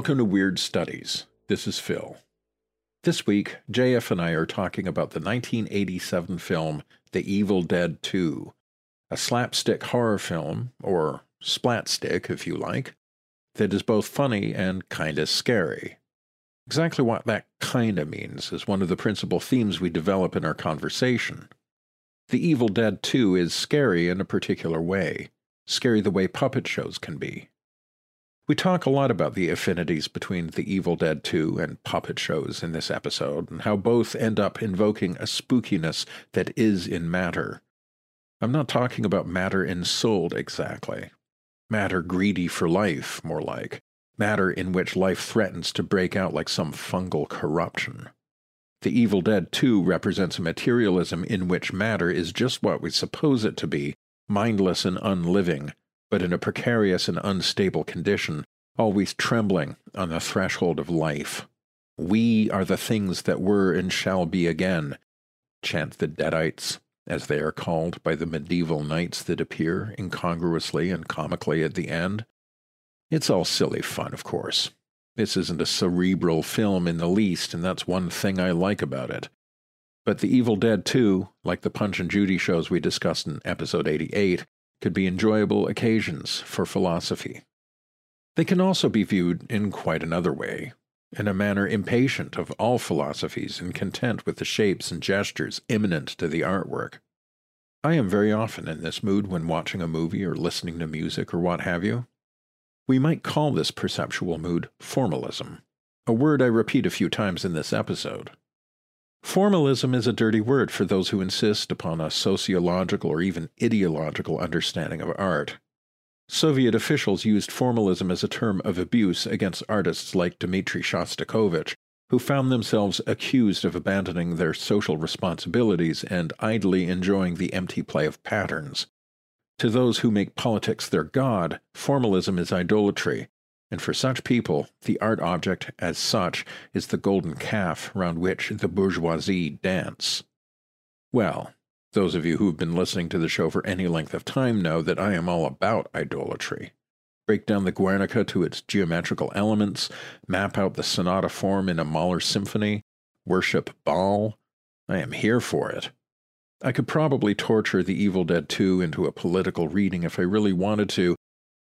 welcome to Weird Studies. This is Phil. This week, JF and I are talking about the 1987 film The Evil Dead 2, a slapstick horror film, or splatstick if you like, that is both funny and kinda scary. Exactly what that kinda means is one of the principal themes we develop in our conversation. The Evil Dead 2 is scary in a particular way, scary the way puppet shows can be. We talk a lot about the affinities between The Evil Dead 2 and puppet shows in this episode, and how both end up invoking a spookiness that is in matter. I'm not talking about matter ensouled exactly. Matter greedy for life, more like. Matter in which life threatens to break out like some fungal corruption. The Evil Dead 2 represents a materialism in which matter is just what we suppose it to be, mindless and unliving, but in a precarious and unstable condition, always trembling on the threshold of life. We are the things that were and shall be again, chant the Deadites, as they are called by the medieval knights that appear incongruously and comically at the end. It's all silly fun, of course. This isn't a cerebral film in the least, and that's one thing I like about it. But The Evil Dead 2, like the Punch and Judy shows we discussed in episode 88, could be enjoyable occasions for philosophy. They can also be viewed in quite another way, in a manner impatient of all philosophies and content with the shapes and gestures immanent to the artwork. I am very often in this mood when watching a movie or listening to music or what have you. We might call this perceptual mood formalism, a word I repeat a few times in this episode. Formalism is a dirty word for those who insist upon a sociological or even ideological understanding of art. Soviet officials used formalism as a term of abuse against artists like Dmitry Shostakovich, who found themselves accused of abandoning their social responsibilities and idly enjoying the empty play of patterns. To those who make politics their god, formalism is idolatry, and for such people, the art object as such is the golden calf round which the bourgeoisie dance. Well, those of you who have been listening to the show for any length of time know that I am all about idolatry. Break down the Guernica to its geometrical elements, map out the sonata form in a Mahler symphony, worship Baal. I am here for it. I could probably torture The Evil Dead 2 into a political reading if I really wanted to,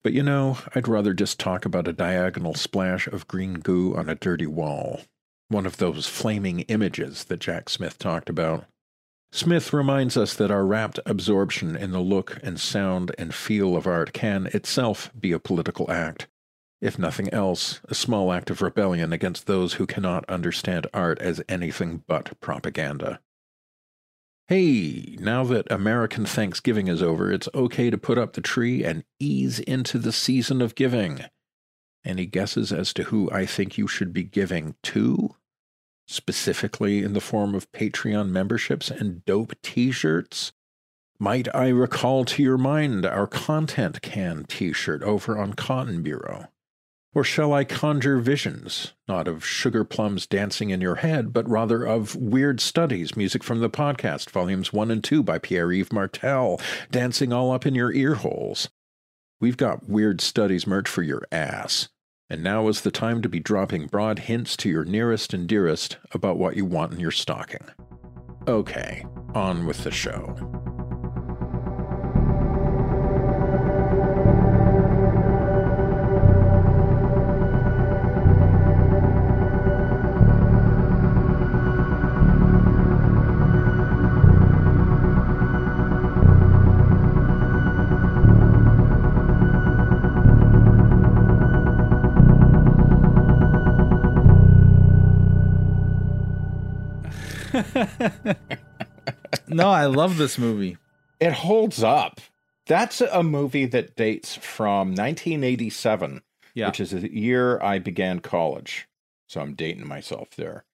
but you know, I'd rather just talk about a diagonal splash of green goo on a dirty wall. One of those flaming images that Jack Smith talked about. Smith reminds us that our rapt absorption in the look and sound and feel of art can itself be a political act. If nothing else, a small act of rebellion against those who cannot understand art as anything but propaganda. Hey, now that American Thanksgiving is over, it's okay to put up the tree and ease into the season of giving. Any guesses as to who I think you should be giving to? Specifically in the form of Patreon memberships and dope t shirts? Might I recall to your mind our content can t shirt over on Cotton Bureau? Or shall I conjure visions, not of sugar plums dancing in your head, but rather of Weird Studies, music from the podcast, volumes 1 and 2 by Pierre Yves Martel, dancing all up in your ear holes? We've got Weird Studies merch for your ass. And now is the time to be dropping broad hints to your nearest and dearest about what you want in your stocking. Okay, on with the show. no, I love this movie. It holds up. That's a movie that dates from 1987, Yeah. which is the year I began college. So I'm dating myself there.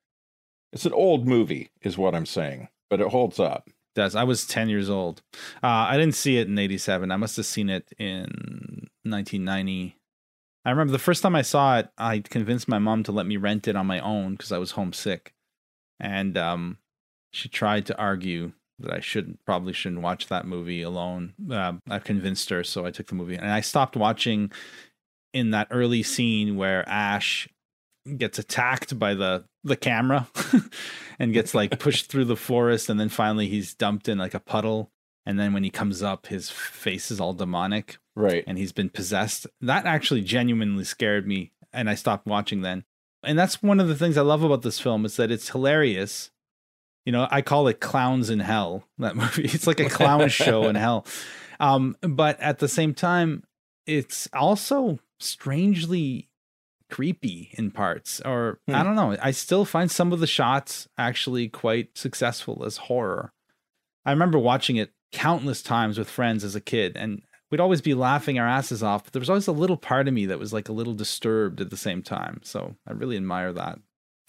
It's an old movie, is what I'm saying, but it holds up. does. I was 10 years old. Uh, I didn't see it in 87. I must have seen it in 1990. I remember the first time I saw it, I convinced my mom to let me rent it on my own because I was homesick. And um, she tried to argue that I shouldn't, probably shouldn't watch that movie alone. Uh, I convinced her, so I took the movie. And I stopped watching in that early scene where Ash gets attacked by the the camera and gets like pushed through the forest and then finally he's dumped in like a puddle and then when he comes up his face is all demonic Right. and he's been possessed that actually genuinely scared me and i stopped watching then and that's one of the things i love about this film is that it's hilarious you know i call it clowns in hell that movie. It's like a clown show in hell. Um but at the same time it's also strangely creepy in parts or i Hmm. don't know i still find some of the shots actually quite successful as horror. I remember watching it countless times with friends as a kid and we'd always be laughing our asses off but there was always a little part of me that was like a little disturbed at the same time. So i really admire that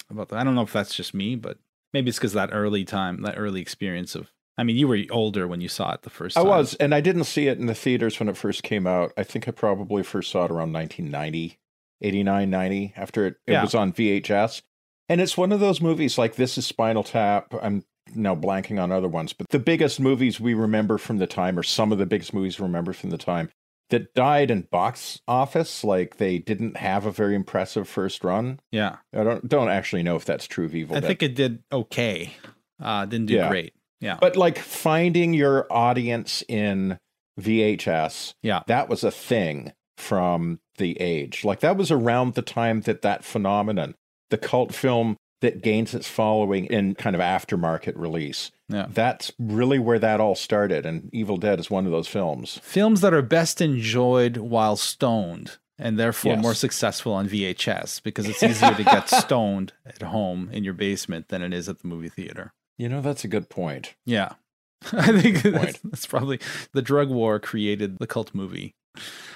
about that. I don't know if that's just me but maybe it's because that early time that early experience of i mean you were older when you saw it the first time. I was, and I didn't see it in the theaters when it first came out. I think I probably first saw it around 1990, 89, 90, after it, it Yeah. was on VHS. And it's one of those movies like this is Spinal Tap. I'm now blanking on other ones, but the biggest movies we remember from the time, or some of the biggest movies we remember from the time, that died in box office. Like they didn't have a very impressive first run. yeah I don't don't actually know if that's true of Evil i Dead. think it did okay uh didn't do Yeah. great yeah But like finding your audience in VHS, Yeah. that was a thing from the age. Like that was around the time that that phenomenon, the cult film that gains its following in kind of aftermarket release, yeah that's really where that all started. And Evil Dead is one of those films. films that are best enjoyed while stoned and therefore Yes. more successful on VHS because it's easier to get stoned at home in your basement than it is at the movie theater. You know, that's a good point. Yeah. I think that's, that's probably the drug war created the cult movie.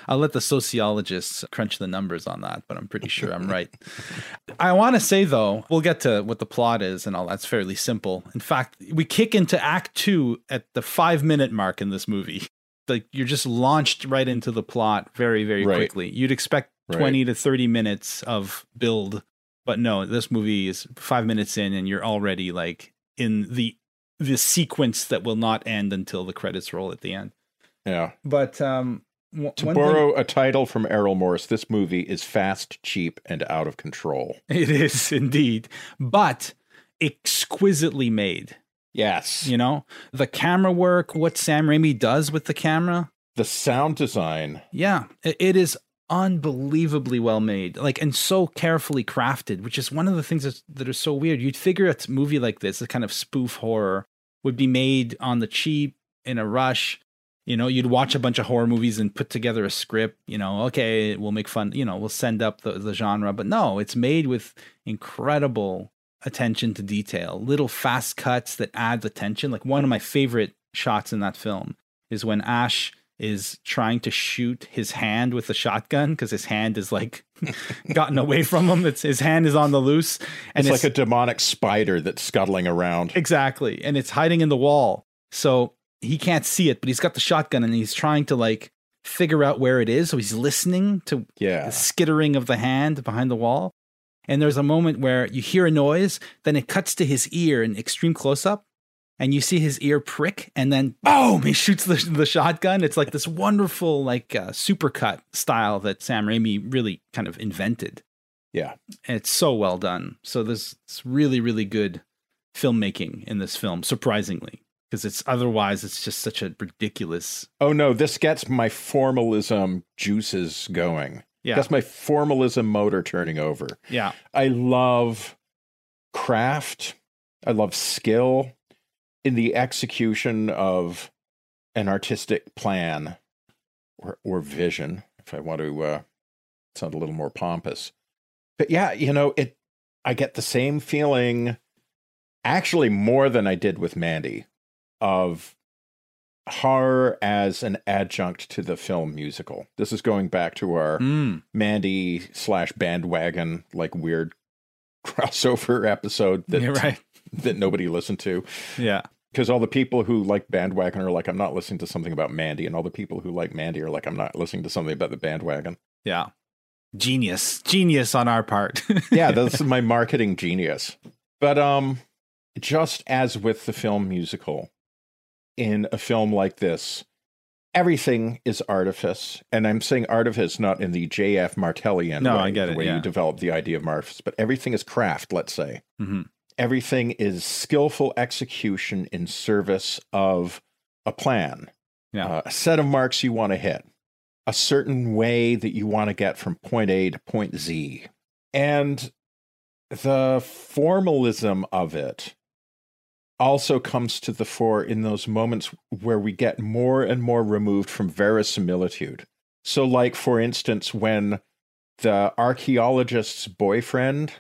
I'll let the sociologists crunch the numbers on that, but I'm pretty sure I'm right. I want to say, though, we'll get to what the plot is and all that's fairly simple. In fact, we kick into act two at the five minute mark in this movie. Like you're just launched right into the plot very, very Right. quickly. You'd expect Right. 20 to 30 minutes of build, but no, this movie is five minutes in and you're already like in the the sequence that will not end until the credits roll at the end. Yeah. But um, w- To one thing- borrow a title from Errol Morris, this movie is fast, cheap, and out of control. it is indeed, but exquisitely made. Yes. You know, the camera work, what Sam Raimi does with the camera. The sound design. Yeah, it is unbelievably well made, like and so carefully crafted, which is one of the things that's, that are so weird. You'd figure a movie like this, a kind of spoof horror, would be made on the cheap in a rush. You know, you'd watch a bunch of horror movies and put together a script. You know, okay, we'll make fun. You know, we'll send up the the genre, but no, it's made with incredible attention to detail, little fast cuts that add the tension. Like one of my favorite shots in that film is when Ash is trying to shoot his hand with the shotgun because his hand is like gotten away from him. It's his hand is on the loose, and it's, like a demonic spider that's scuttling around. exactly, and it's hiding in the wall, so he can't see it. But he's got the shotgun, and he's trying to like figure out where it is. So he's listening to Yeah. the skittering of the hand behind the wall. And there's a moment where you hear a noise, then it cuts to his ear in extreme close up, and you see his ear prick, and then boom, he shoots the, the shotgun. It's like this wonderful, like uh, supercut style that Sam Raimi really kind of invented. Yeah. And it's so well done. So there's really, really good filmmaking in this film, surprisingly, because it's otherwise it's just such a ridiculous. Oh no, this gets my formalism juices going. Yeah, That's my formalism motor turning over. yeah, I love craft. I love skill in the execution of an artistic plan or, or vision, if I want to uh, sound a little more pompous. But yeah, you know, it. I get the same feeling, actually more than I did with Mandy, of horror as an adjunct to the film musical. This is going back to our Mm. Mandy slash bandwagon, like weird crossover episode that Yeah, right. that nobody listened to. Yeah. Because all the people who like bandwagon are like, I'm not listening to something about Mandy, and all the people who like Mandy are like, I'm not listening to something about the bandwagon. Yeah. Genius. Genius on our part. yeah, that's my marketing genius. But um just as with the film musical, in a film like this, everything is artifice. And I'm saying artifice not in the J.F. Martellian No, way, I get the it, way yeah. you develop the idea of artifice, but everything is craft, let's say. Mhm. Everything is skillful execution in service of a plan, Yeah. uh, a set of marks you want to hit, a certain way that you want to get from point A to point Z. And the formalism of it also comes to the fore in those moments where we get more and more removed from verisimilitude. So, like, for instance, when the archaeologist's boyfriend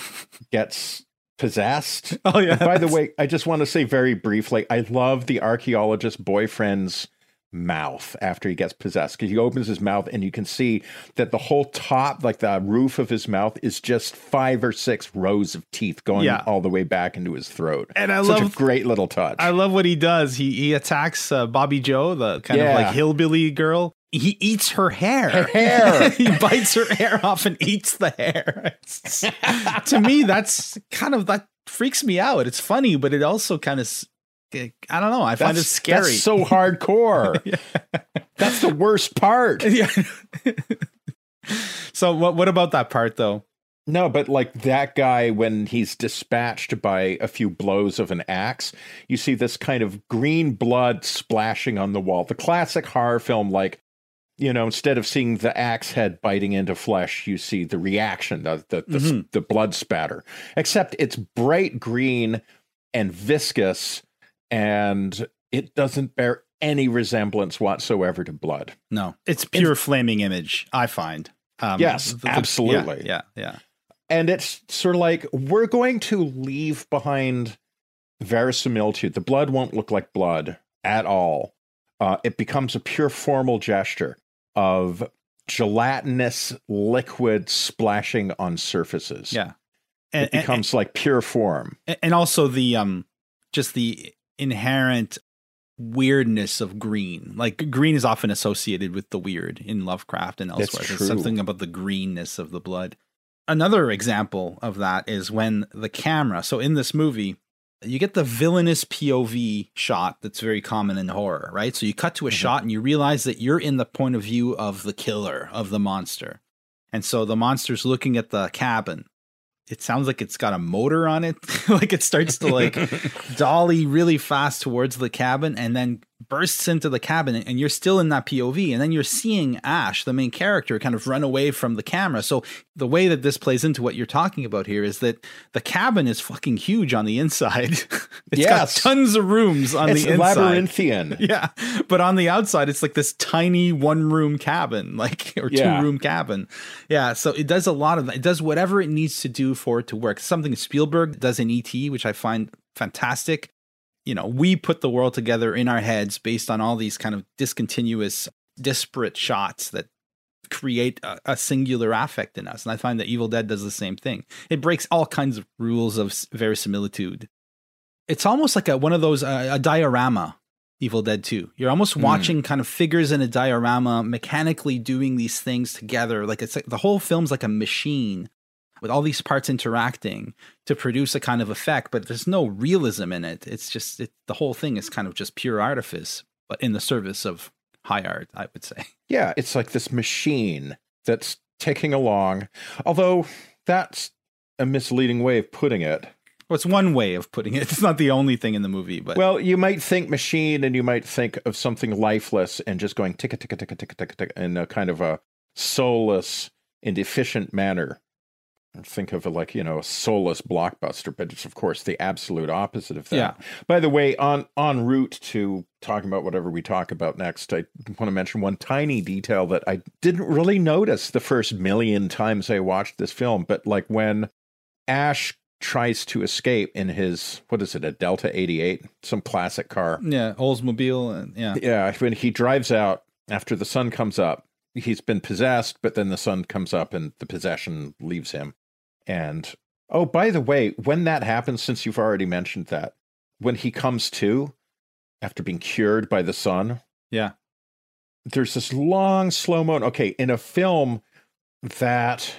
gets possessed. Oh yeah. And by the way, I just want to say very briefly, I love the archaeologist boyfriend's mouth after he gets possessed because he opens his mouth and you can see that the whole top, like the roof of his mouth, is just five or six rows of teeth going Yeah. all the way back into his throat. And I Such love- a great little touch. I love what he does. He he attacks uh, Bobby Joe, the kind of like hillbilly girl. He eats her hair. Her hair. he bites her hair off and eats the hair. To me, that's kind of that freaks me out. It's funny, but it also kind of I don't know. I find it scary. That's so hardcore. That's the worst part. yeah. so what what about that part though? No, but like that guy, when he's dispatched by a few blows of an axe, you see this kind of green blood splashing on the wall. The classic horror film, like, you know, instead of seeing the axe head biting into flesh, you see the reaction, the the, the, Mhm. the blood spatter. Except it's bright green and viscous, and it doesn't bear any resemblance whatsoever to blood. No, it's pure flaming image. I find. Um, Yes, absolutely. Yeah, yeah, yeah. And it's sort of like we're going to leave behind verisimilitude. The blood won't look like blood at all. Uh, it becomes a pure formal gesture of gelatinous liquid splashing on surfaces. Yeah. it becomes like pure form. and, and also the um just the inherent weirdness of green like green is often associated with the weird in lovecraft and elsewhere there's something about the greenness of the blood another example of that is when the camera so in this movie you get the villainous POV shot that's very common in horror, right? So you cut to a Mhm. shot and you realize that you're in the point of view of the killer, of the monster. And so the monster's looking at the cabin. It sounds like it's got a motor on it. like it starts to like dolly really fast towards the cabin and then bursts into the cabin and you're still in that POV and then you're seeing Ash the main character kind of run away from the camera. So the way that this plays into what you're talking about here is that the cabin is fucking huge on the inside. It's Yes. got tons of rooms on it's the inside. labyrinthian. yeah. But on the outside it's like this tiny one room cabin like or Yeah. two room cabin. Yeah so it does a lot of it does whatever it needs to do for it to work. Something spielberg does in et which i find fantastic you know we put the world together in our heads based on all these kind of discontinuous disparate shots that create a, a singular affect in us. And i find that evil dead does the same thing. It breaks all kinds of rules of verisimilitude. It's almost like a one of those uh, a diorama evil dead 2 you're almost Hmm. watching kind of figures in a diorama mechanically doing these things together. Like it's like the whole film's like a machine with all these parts interacting to produce a kind of effect but there's no realism in it it's just it, the whole thing is kind of just pure artifice but in the service of high art i would say Yeah, it's like this machine that's ticking along. Although that's a misleading way of putting it. well it's one way of putting it it's not the only thing in the movie but Well, you might think machine and you might think of something lifeless and just going ticka ticka ticka ticka ticka ticka in a kind of a soulless and efficient manner. Think of it like, you know, a soulless blockbuster, but it's of course the absolute opposite of that. Yeah. By the way, on en route to talking about whatever we talk about next, I want to mention one tiny detail that I didn't really notice the first million times I watched this film, but like when Ash tries to escape in his what is it a delta 88 some classic car Yeah, Oldsmobile. And, yeah. yeah when he drives out after the sun comes up he's been possessed but then the sun comes up and the possession leaves him and oh by the way when that happens since you've already mentioned that when he comes to after being cured by the sun Yeah. there's this long slow mo okay in a film that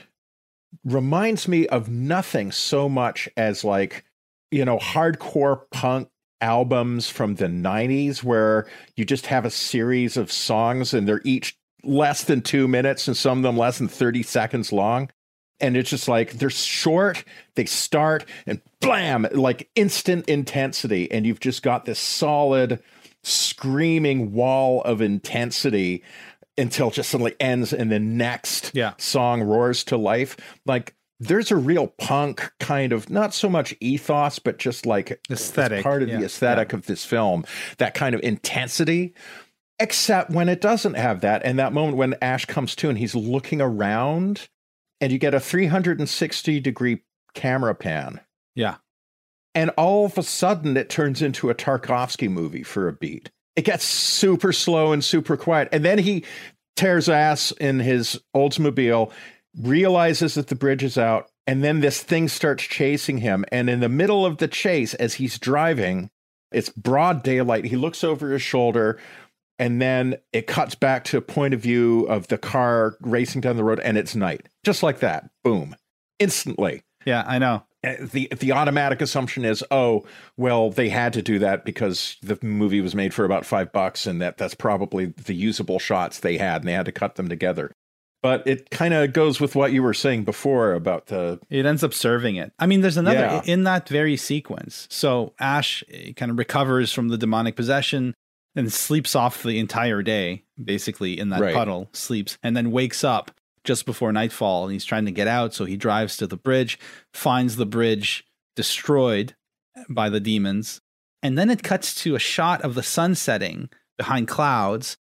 reminds me of nothing so much as like you know hardcore punk albums from the 90s where you just have a series of songs and they're each less than 2 minutes and some of them less than 30 seconds long and it's just like they're short they start and blam like instant intensity. And you've just got this solid screaming wall of intensity until it just suddenly ends and the next Yeah. song roars to life. Like there's a real punk kind of not so much ethos but just like Aesthetic, part of yeah, the aesthetic of this film. That kind of intensity except when it doesn't have that. And that moment when ash comes to and he's looking around and you get a 360 degree camera pan Yeah. and all of a sudden it turns into a Tarkovsky movie for a beat. It gets super slow and super quiet. And then he tears ass in his Oldsmobile, realizes that the bridge is out, and then this thing starts chasing him. And in the middle of the chase, as he's driving, it's broad daylight. He looks over his shoulder, and then it cuts back to a point of view of the car racing down the road, and it's night. Just like that. Boom. Instantly Yeah, I know. uh, the the automatic assumption is oh well they had to do that because the movie was made for about five bucks and that that's probably the usable shots they had and they had to cut them together but it kind of goes with what you were saying before about the It ends up serving it. I mean, there's another Yeah. in that very sequence. So Ash kind of recovers from the demonic possession and sleeps off the entire day, basically in that Right. puddle, sleeps, and then wakes up just before nightfall. And he's trying to get out. So he drives to the bridge, finds the bridge destroyed by the demons. And then it cuts to a shot of the sun setting behind clouds.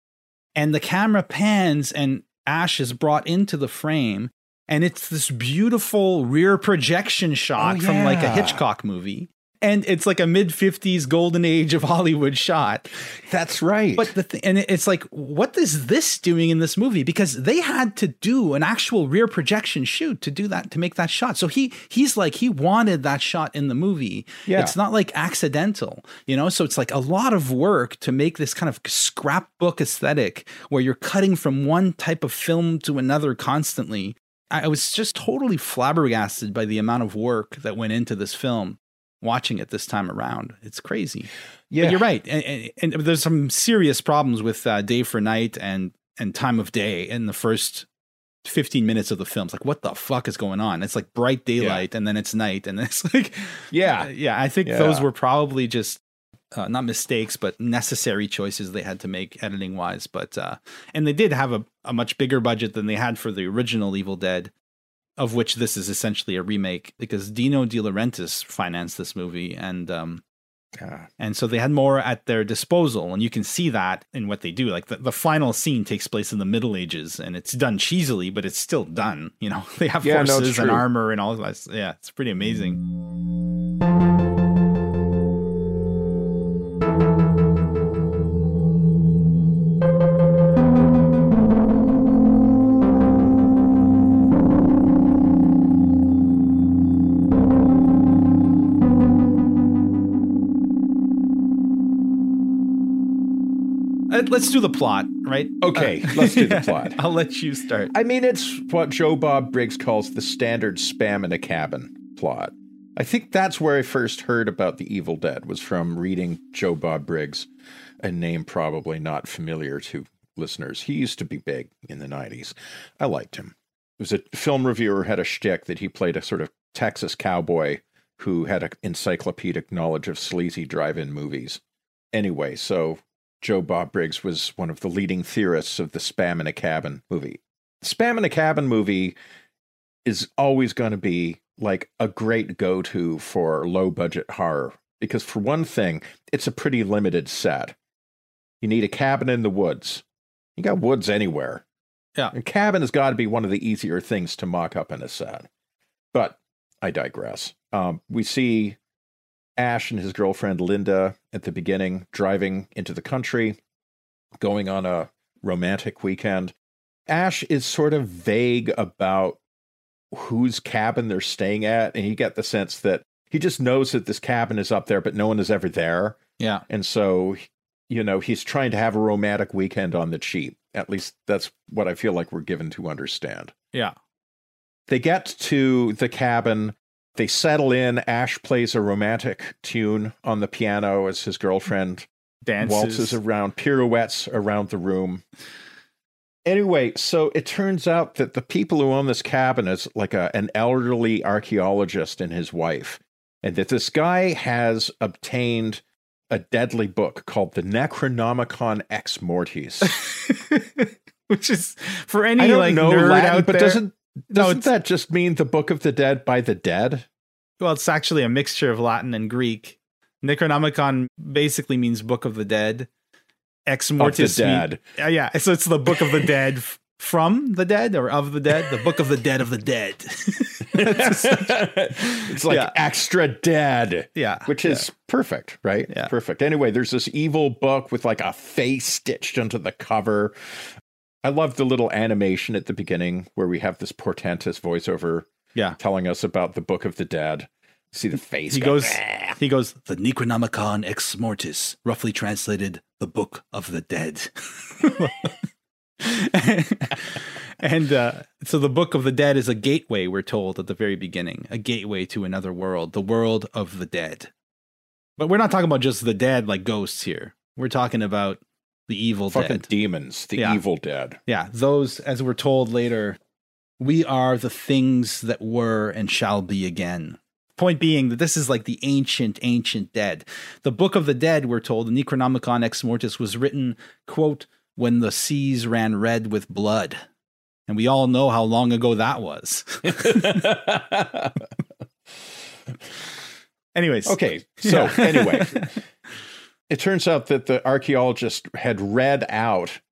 And the camera pans, and Ash is brought into the frame and it's this beautiful rear projection shot Oh, from like a. Hitchcock movie. And it's like a mid 50s golden age of Hollywood shot. that's right But the thing, and it's like, what is this doing in this movie? Because they had to do an actual rear projection shoot to do that, to make that shot. So he he's like, he wanted that shot in the movie. Yeah. It's not like accidental, you know? So it's like a lot of work to make this kind of scrapbook aesthetic where you're cutting from one type of film to another constantly. I was just totally flabbergasted by the amount of work that went into this film. Watching it this time around, it's crazy. yeah But you're right, and, and, and there's some serious problems with uh, day for night and and time of day in the first 15 minutes of the film. It's like, what the fuck is going on? It's like bright daylight, and then it's night, and it's like, yeah yeah. I think Yeah. those were probably just uh, not mistakes, but necessary choices they had to make editing wise. But uh, and they did have a, a much bigger budget than they had for the original Evil Dead, of which this is essentially a remake because Dino De Laurentiis financed this movie, and um, Ah, and so they had more at their disposal, and you can see that in what they do. Like the, the final scene takes place in the Middle Ages, and it's done cheesily, but it's still done. You know, they have Yeah, no, and armor and all that. Yeah, it's pretty amazing. Let's do the plot, right? Okay, Uh, let's do the plot. I'll let you start. I mean, it's what Joe Bob Briggs calls the standard spam in a cabin plot. I think that's where I first heard about the Evil Dead was from reading Joe Bob Briggs, a name probably not familiar to listeners. He used to be big in the 90s. I liked him. It was a film reviewer had a shtick that he played a sort of Texas cowboy who had an encyclopedic knowledge of sleazy drive-in movies. Anyway, so Joe Bob Briggs was one of the leading theorists of the Spam in a Cabin movie. Spam in a Cabin movie is always going to be like a great go to for low budget horror because, for one thing, it's a pretty limited set. You need a cabin in the woods. You got woods anywhere. Yeah. A cabin has got to be one of the easier things to mock up in a set. But I digress. Um, we see Ash and his girlfriend Linda at the beginning driving into the country, going on a romantic weekend. Ash is sort of vague about whose cabin they're staying at, and you get the sense that he just knows that this cabin is up there, but no one is ever there. Yeah. And so, you know, he's trying to have a romantic weekend on the cheap. At least that's what I feel like we're given to understand. Yeah. They get to the cabin. They settle in. Ash plays a romantic tune on the piano as his girlfriend Dances. waltzes around, pirouettes around the room. Anyway, so it turns out that the people who own this cabin is like a, an elderly archaeologist and his wife, and that this guy has obtained a deadly book called the Necronomicon Ex Mortis. Which is for any like know nerd Latin, out but there. doesn't doesn't it's- that just mean the Book of the Dead by the dead? well, it's actually a mixture of Latin and Greek. Necronomicon basically means Book of the Dead. Ex Of the Mortis. mean- dead. Yeah, yeah. So it's the Book of the Dead f- from the dead or of the dead. The Book of the Dead of the Dead. it's like Yeah. extra dead. yeah, which is perfect, right? Yeah. Perfect. Anyway, there's this evil book with like a face stitched onto the cover. I love the little animation at the beginning where we have this portentous voiceover yeah. telling us about the Book of the Dead. See the face. He go, goes. He goes. The Necronomicon Ex Mortis, roughly translated, the Book of the Dead. and uh, so the Book of the Dead is a gateway. We're told at the very beginning, a gateway to another world, the world of the dead. But we're not talking about just the dead like ghosts here. We're talking about the evil Fucking dead. demons, the Yeah. evil dead. Yeah, those, as we're told later, we are the things that were and shall be again. Point being that this is like the ancient, ancient dead. The Book of the Dead, we're told, the Necronomicon Ex Mortis, was written, quote, when the seas ran red with blood. And we all know how long ago that was. Anyways. okay, so Yeah. anyway, it turns out that the archaeologist had read out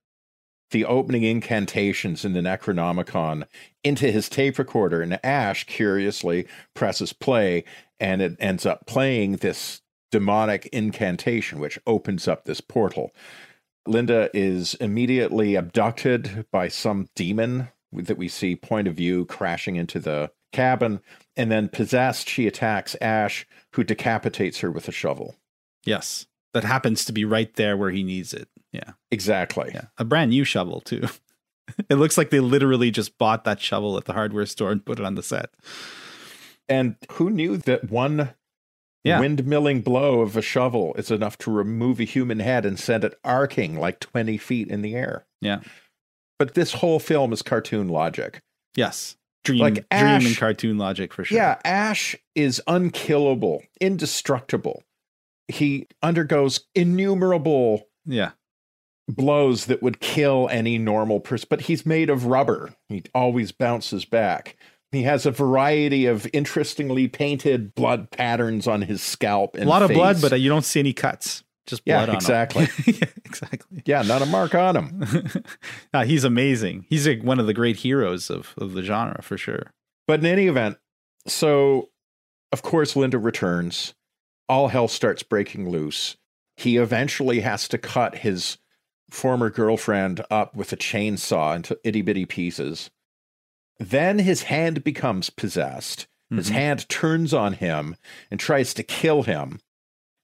the opening incantations in the Necronomicon into his tape recorder, and Ash curiously presses play, and it ends up playing this demonic incantation, which opens up this portal. Linda is immediately abducted by some demon that we see point of view crashing into the cabin, and then possessed, she attacks Ash, who decapitates her with a shovel. yes. That happens to be right there where he needs it. Yeah. Exactly. Yeah. A brand new shovel, too. it looks like they literally just bought that shovel at the hardware store and put it on the set. And who knew that one Yeah. windmilling blow of a shovel is enough to remove a human head and send it arcing like 20 feet in the air? Yeah. But this whole film is cartoon logic. Yes. Dream, Like dream Ash- and cartoon logic for sure. Yeah, Ash is unkillable, indestructible. He undergoes innumerable Yeah. blows that would kill any normal person, but he's made of rubber. He always bounces back. He has a variety of interestingly painted blood patterns on his scalp. And A lot of blood, but uh, you don't see any cuts. Just Yeah, blood on 'em. exactly. yeah, exactly. yeah, not a mark on him. Uh, he's amazing. He's like one of the great heroes of, of the genre for sure. But in any event, so of course Linda returns. All hell starts breaking loose. He eventually has to cut his former girlfriend up with a chainsaw into itty bitty pieces. Then his hand becomes possessed. His Mhm. hand turns on him and tries to kill him,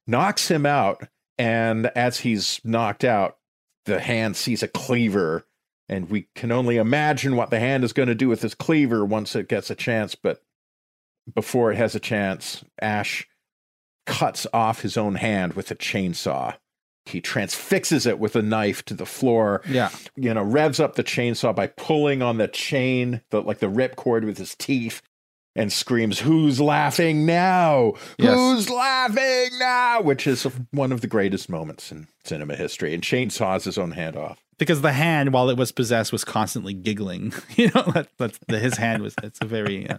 knocks him out. And as he's knocked out, the hand sees a cleaver. And we can only imagine what the hand is going to do with this cleaver once it gets a chance. But before it has a chance, Ash cuts off his own hand with a chainsaw. He transfixes it with a knife to the floor Yeah. you know, revs up the chainsaw by pulling on the chain, the like the ripcord with his teeth, and screams, "Who's laughing now? Yes. Who's laughing now?" Which is one of the greatest moments in cinema history and chainsaws his own hand off. Because the hand, while it was possessed, was constantly giggling. you know, that, that's the, his hand was. It's a very uh,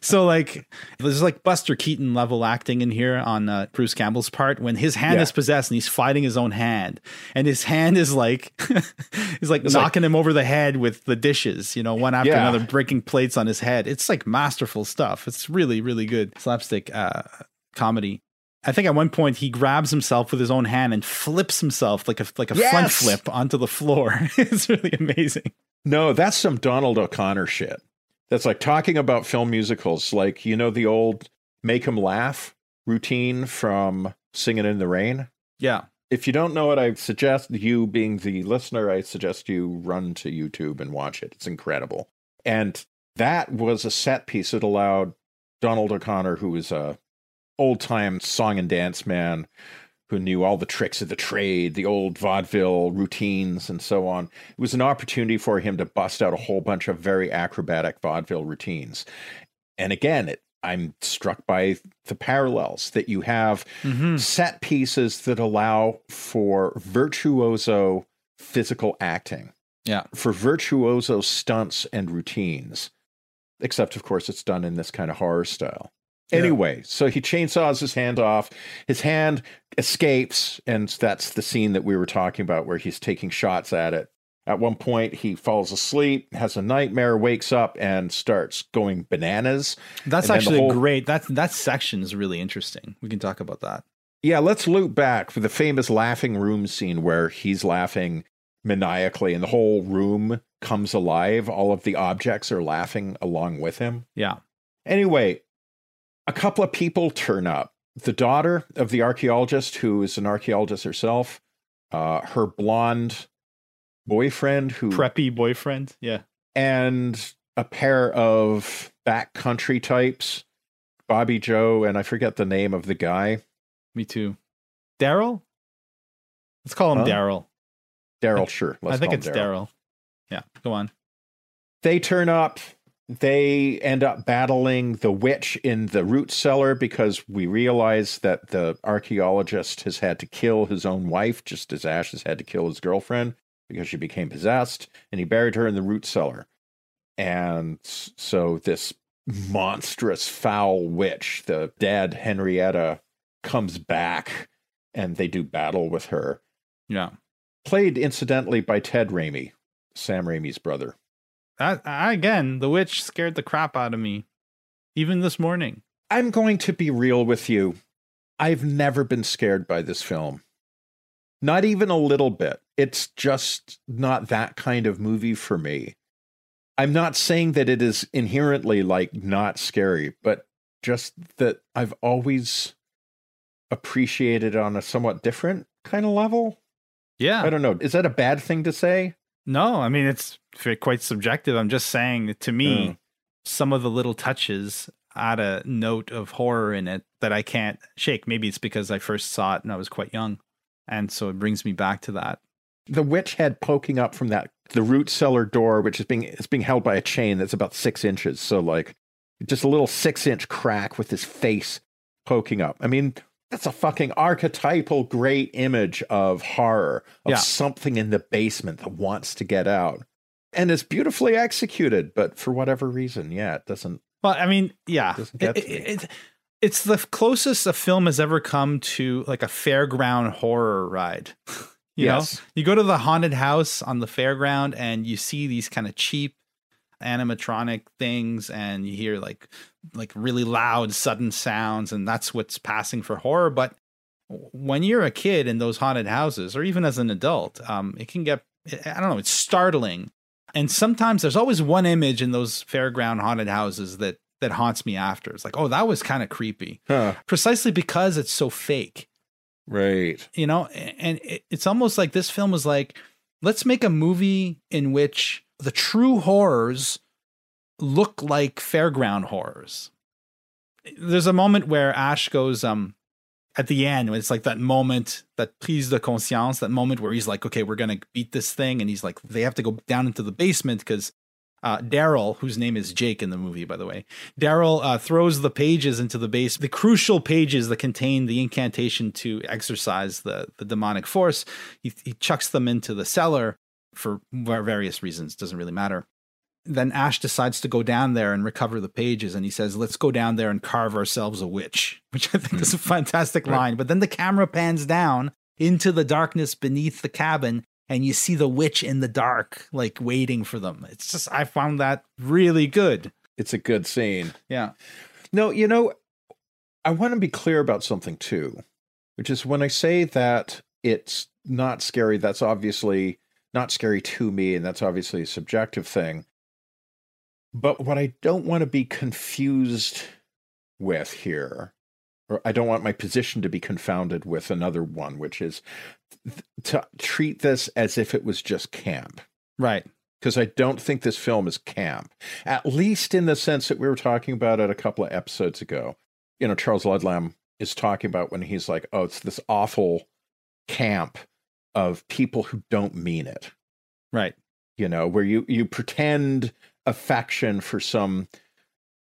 so like there's like Buster Keaton level acting in here on uh, Bruce Campbell's part when his hand Yeah. is possessed and he's fighting his own hand, and his hand is like he's like It's knocking him over the head with the dishes. You know, one after Yeah. another, breaking plates on his head. It's like masterful stuff. It's really really good slapstick uh, comedy. I think at one point he grabs himself with his own hand and flips himself like a like a front Yes! flip onto the floor. it's really amazing. No, that's some Donald O'Connor shit. That's like talking about film musicals, like you know the old make 'em laugh routine from Singing in the Rain. Yeah. If you don't know it, I suggest you, being the listener, I suggest you run to YouTube and watch it. It's incredible. And that was a set piece that allowed Donald O'Connor, who was a old time song and dance man who knew all the tricks of the trade, the old vaudeville routines, and so on. It was an opportunity for him to bust out a whole bunch of very acrobatic vaudeville routines. And again, it, I'm struck by the parallels that you have Mm-hmm. set pieces that allow for virtuoso physical acting, Yeah. for virtuoso stunts and routines. Except, of course, it's done in this kind of horror style. Yeah. Anyway, so he chainsaws his hand off. His hand escapes, and that's the scene that we were talking about where he's taking shots at it. At one point, he falls asleep, has a nightmare, wakes up, and starts going bananas. That's And actually whole- great. That that section is really interesting. We can talk about that. Yeah, let's loop back for the famous laughing room scene where he's laughing maniacally and the whole room comes alive. All of the objects are laughing along with him. Yeah. Anyway, a couple of people turn up. The daughter of the archaeologist, who is an archaeologist herself, uh, her blonde boyfriend, who Preppy boyfriend. Yeah. and a pair of backcountry types, Bobby Joe, and I forget the name of the guy, Me too. Daryl? Let's call him Huh? Daryl. Daryl. Sure, I let's think call it's Daryl. Yeah. Go on. they turn up they end up battling the witch in the root cellar because we realize that the archaeologist has had to kill his own wife just as ash has had to kill his girlfriend because she became possessed and he buried her in the root cellar. And so this monstrous foul witch the dead henrietta comes back and they do battle with her. Yeah. played incidentally by ted raimi sam raimi's brother That, I, again, the witch scared the crap out of me. Even this morning. I'm going to be real with you. I've never been scared by this film. Not even a little bit. It's just not that kind of movie for me. I'm not saying that it is inherently like not scary, but just that I've always appreciated it on a somewhat different kind of level. Yeah. I don't know. Is that a bad thing to say? No, I mean it's quite subjective. I'm just saying to me, Mm. some of the little touches add a note of horror in it that I can't shake. Maybe it's because I first saw it and I was quite young, and so it brings me back to that. the witch head poking up from that the root cellar door, which is being it's being held by a chain that's about six inches. So like just a little six inch crack with his face poking up. I mean, that's a fucking archetypal great image of horror of Yeah. something in the basement that wants to get out. And it's beautifully executed, but for whatever reason, yeah, it doesn't Well, I mean, yeah, It- it- it- it's the closest a film has ever come to like a fairground horror ride. you Yes. know, you go to the haunted house on the fairground and you see these kind of cheap animatronic things and you hear like like really loud sudden sounds and that's what's passing for horror. But when you're a kid in those haunted houses or even as an adult um it can get i don't know it's startling. And sometimes there's always one image in those fairground haunted houses that that haunts me after. It's like oh that was kind of creepy. Huh. precisely because it's so fake. Right. you know and it's almost like this film was like let's make a movie in which the true horrors look like fairground horrors there's a moment where ash goes um at the end when it's like that moment that prise de conscience that moment where he's like okay we're gonna beat this thing and he's like they have to go down into the basement because uh, Daryl, whose name is Jake in the movie, by the way, Daryl uh, throws the pages into the base, the crucial pages that contain the incantation to exorcise the, the demonic force. He, he chucks them into the cellar for various reasons, doesn't really matter. Then Ash decides to go down there and recover the pages, and he says, Let's go down there and carve ourselves a witch, which I think is a hmm. fantastic Right. line. But then the camera pans down into the darkness beneath the cabin, and you see the witch in the dark, like waiting for them. It's just, I found that really good. It's a good scene. Yeah. No, you know, I want to be clear about something too, which is when I say that it's not scary, that's obviously not scary to me, and that's obviously a subjective thing. But what I don't want to be confused with here, or I don't want my position to be confounded with another one, which is th- to treat this as if it was just camp Right. because I don't think this film is camp, at least in the sense that we were talking about it a couple of episodes ago. You know, Charles Ludlam is talking about when he's like, oh, it's this awful camp of people who don't mean it, Right. you know, where you, you pretend affection for some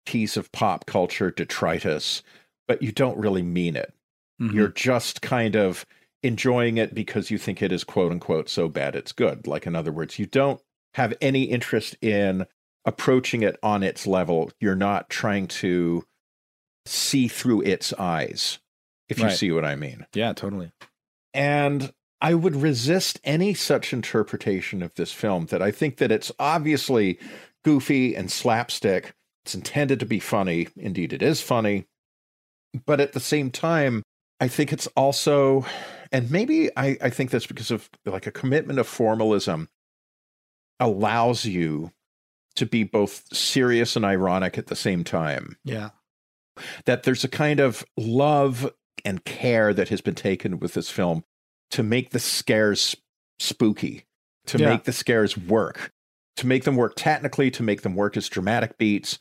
piece of pop culture detritus, but you don't really mean it. Mhm. You're just kind of enjoying it because you think it is quote unquote so bad it's good. Like, in other words, you don't have any interest in approaching it on its level. You're not trying to see through its eyes, if you see what I mean. yeah, totally. And I would resist any such interpretation of this film that I think that it's obviously goofy and slapstick. It's intended to be funny. Indeed, it is funny. But at the same time, I think it's also, and maybe I, I think that's because of like a commitment of formalism allows you to be both serious and ironic at the same time Yeah. that there's a kind of love and care that has been taken with this film to make the scares spooky, to Yeah. make the scares work, to make them work technically, to make them work as dramatic beats.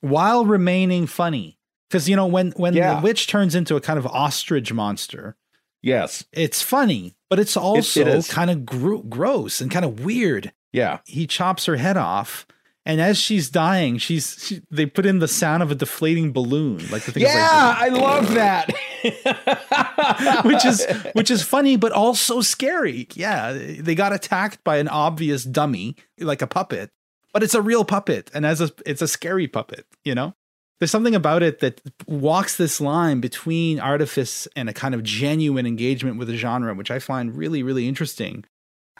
While remaining funny. Because, you know, when, when Yeah. the witch turns into a kind of ostrich monster, Yes. it's funny, but it's also is. kind of gro- gross and kind of weird. Yeah. He chops her head off. And as she's dying, she's she, they put in the sound of a deflating balloon, like the thing is like- Yeah, I love that. which is which is funny but also scary. Yeah, they got attacked by an obvious dummy like a puppet, but it's a real puppet and as a it's a scary puppet, you know? There's something about it that walks this line between artifice and a kind of genuine engagement with the genre, which I find really, really interesting,